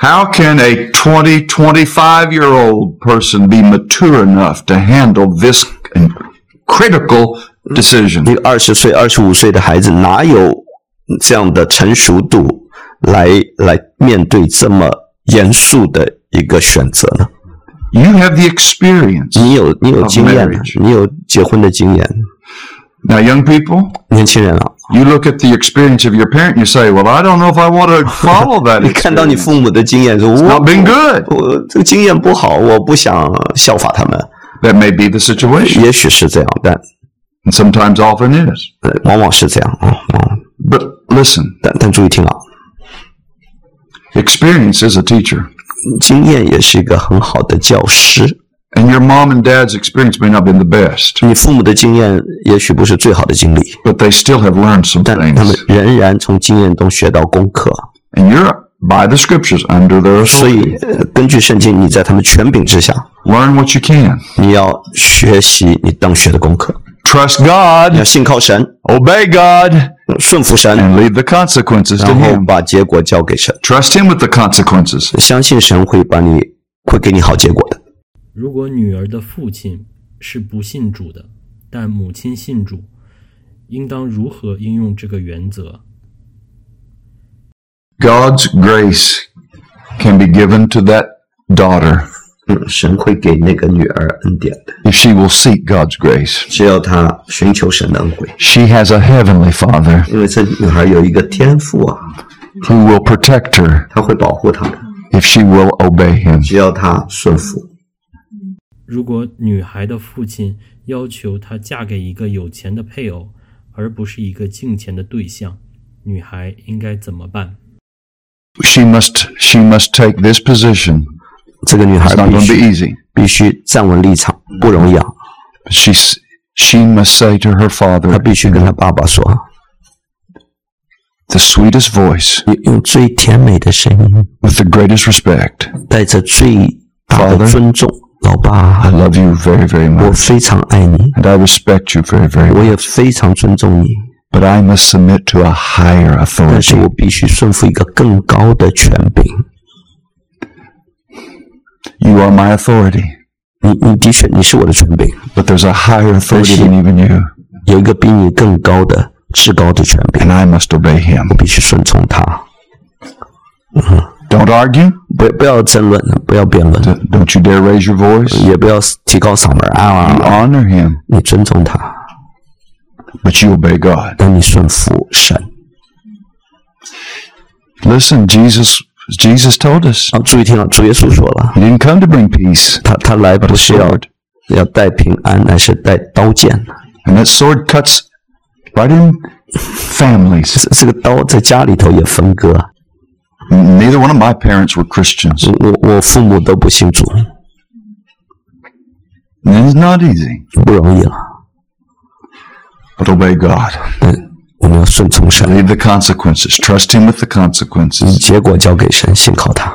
How can a 20, 25 year old person be mature enough to handle this critical decision? 一个二十岁、二十五岁的孩子哪有这样的成熟度来来面对这么 严肃的一个选择呢？ You have the experience. 你有你有 Of 经验 marriage.，你有结婚的经验， Now, young people, 年轻人啊， you look at the experience of your parent and you say, Well, I don't know if I want to follow that. 你看到你 experience. 父母的经验，说 It's 我 not been good. 我这个经验不好，我不想效法他们， That may be the situation. 也许是这样，但 And sometimes often is. 呃往往是这样啊啊！ But listen, 但但注意听啊， experience as a teacher. 经验也是一个很好的教师。And your mom and dad's experience may not be the best, 你父母的经验也许不是最好的经历，but they still have learned some 但他们 things. 仍然从经验中学到功课。And you're, by the scriptures, under their 所 authority. 以，呃根据圣经，你在他们权柄之下，Learn what you can. 你要学习你当学的功课，Trust 你要 God, 信靠神， obey God, 顺服神， and leave the consequences to 然后 Him. 把结果交给神， Trust Him with the consequences. 相信神会把你会给你好结果的。如果女儿的父亲是不信主的，但母亲信主，应当如何应用这个原则？ God's grace can be given to that daughter 嗯， 神会给那个女儿恩典的， if she will seek God's grace. 只要她寻求神的恩惠， She has a heavenly Father 因为这女孩有一个天赋啊， who will protect her 他会保护她的， if she will obey Him. 只要她顺服。如果女孩的父亲要求她嫁给一个有钱的配偶，而不是一个敬虔的对象，女孩应该怎么办？ She must she must take this position. 这个女孩 It's not 必 going to be 须 easy. 必须站稳立场，不容易啊。 She's she must say to her 她 father 必须跟她爸爸说， the sweetest voice 用用最甜美的声音， with the greatest respect. 带着最大的 Father 尊重，老 I 爸， love you very very 我 much 非常爱你， and I respect you very very 我 much. 也非常尊重你， But I must submit to a higher 但是 authority. 我必须顺服一个更高的权柄。 You are my authority, 你你的确你是我的权柄， but there's a higher authority than even you. 有一个比你更高的至高的权柄， and I must obey him. 必须顺从他。 Don't argue. 不不要争论，不要辩论， Don't you dare raise your voice. 也不要提高嗓门 You 啊！ honor him, 你尊重他， but you obey God. 但你顺服神。 Listen, Jesus Jesus told us 啊，注意听啊，主耶稣说了， he didn't come to bring peace, 他他来 but 不 a 是要 sword. 要带平安，乃是带刀剑。 And that sword cuts right in families. 这这个刀在家里头也分割。 Neither one of my parents were Christians. 我我父母都不信主， And it's not easy, 不容易了。 but obey God. 嗯， 我们要顺从神， Leave the consequences. Trust him with the consequences. 结果交给神，信靠他。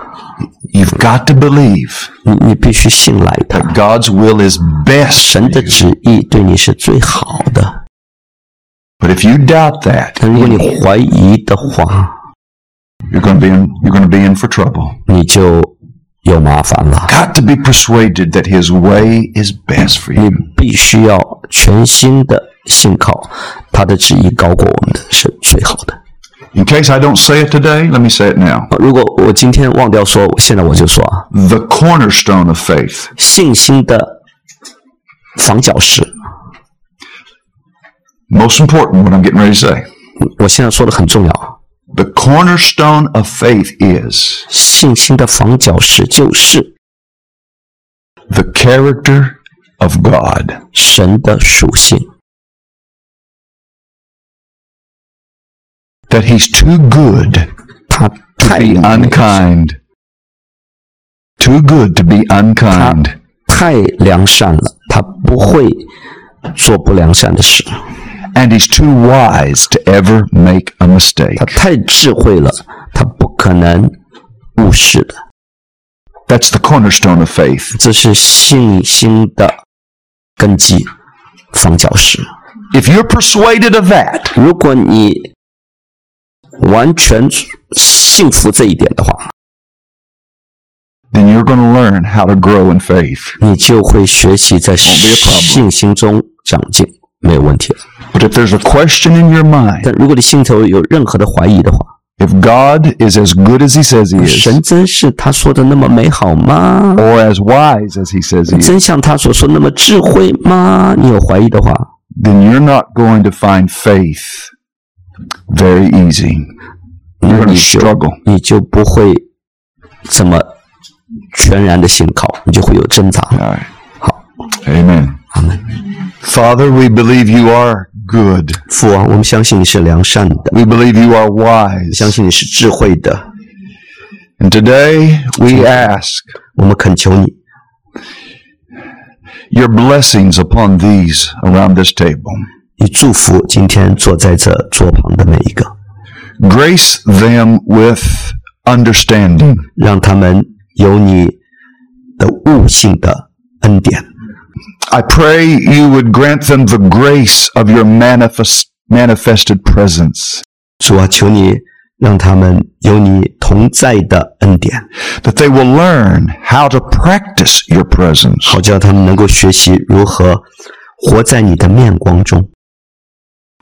You've got to believe 你你必须信赖他， God's will is best. 神的旨意对你是最好的。 But if you doubt that, 但如果你怀疑的话， you're going to be in, you're going to be in for trouble. 你就有麻烦了。 Got to be persuaded that His way is best for 你 you. 必须要全心的 信靠他的旨意高过我们的，是最好的。 In case I don't say it today, let me say it now. 如果我今天忘掉说，现在我就说啊， The cornerstone of faith, 信心的房角石， most important, what I'm getting ready to say. 我现在说的很重要啊。 The cornerstone of faith is 信心的房角石就是。 the character of God. 神的属性， That He's too good 他 to 太 be unkind. Too good to be unkind. 太良善了，他不会做不良善的事， And He's too wise to ever make a mistake. 他太智慧了，他不可能误事的。 That's the cornerstone of faith. 这是信心的根基，房角石。 If you're persuaded of that, 如果你 完全信服这一点的话，then you're going to learn how to grow in faith. 你就会学习在.信心中长进，没有问题了。But if there's a question in your mind, 但如果你心头有任何的怀疑的话，if God is as good as He says He is, 神真是他说的那么美好吗？or as wise as He says He is, 真像他所说那么智慧吗？你有怀疑的话，then you're not going to find faith very easy. 那 You're going 你 to 就 struggle. 你就不会这么全然的信靠，你就会有挣扎。 All right. 好， Amen. Father, we believe you are good. 父王，我们相信你是良善的， We believe you are wise. 相信你是智慧的。 And today we ask 我们恳求你， your blessings upon these around this table. 你祝福今天坐在这桌旁的每一个， Grace them with understanding. 让他们有你的悟性的恩典。 I pray you would grant them the grace of your manifest, manifested presence, 主啊，求你让他们有你同在的恩典， that they will learn how to practice your presence, 好叫他们能够学习如何活在你的面光中，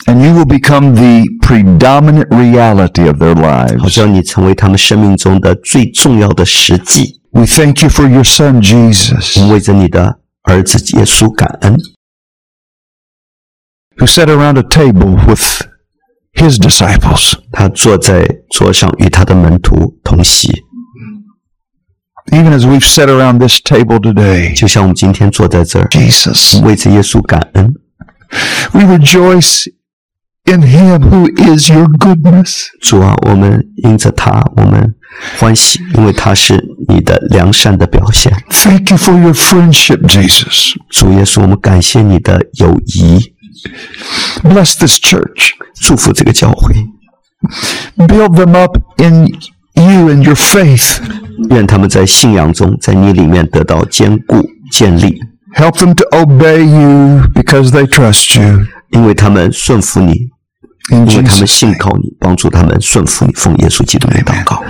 and you will become the predominant reality of their 好 lives. 叫你成为他们生命中的最重要的实际。 We thank you for your son, 我 Jesus, 们为着你的儿子耶稣感恩， who sat around a table with his disciples. 他坐在桌上与他的门徒同席， Even as we've sat around this table today, 就像我们今天坐在这儿， Jesus, 为着耶稣感恩。 we rejoice in him who is your goodness. 主啊，我们因着他，我们欢喜，因为他是你的良善的表现。 Thank you for your friendship, Jesus. 主耶稣，我们感谢你的友谊， Bless this church. 祝福这个教会， Build them up in you and your faith. 愿他们在信仰中，在你里面得到坚固建立， Help them to obey you because they trust you. 因为他们顺服你， In 因为他们信靠你，帮助他们顺服你，奉耶稣基督的祷告。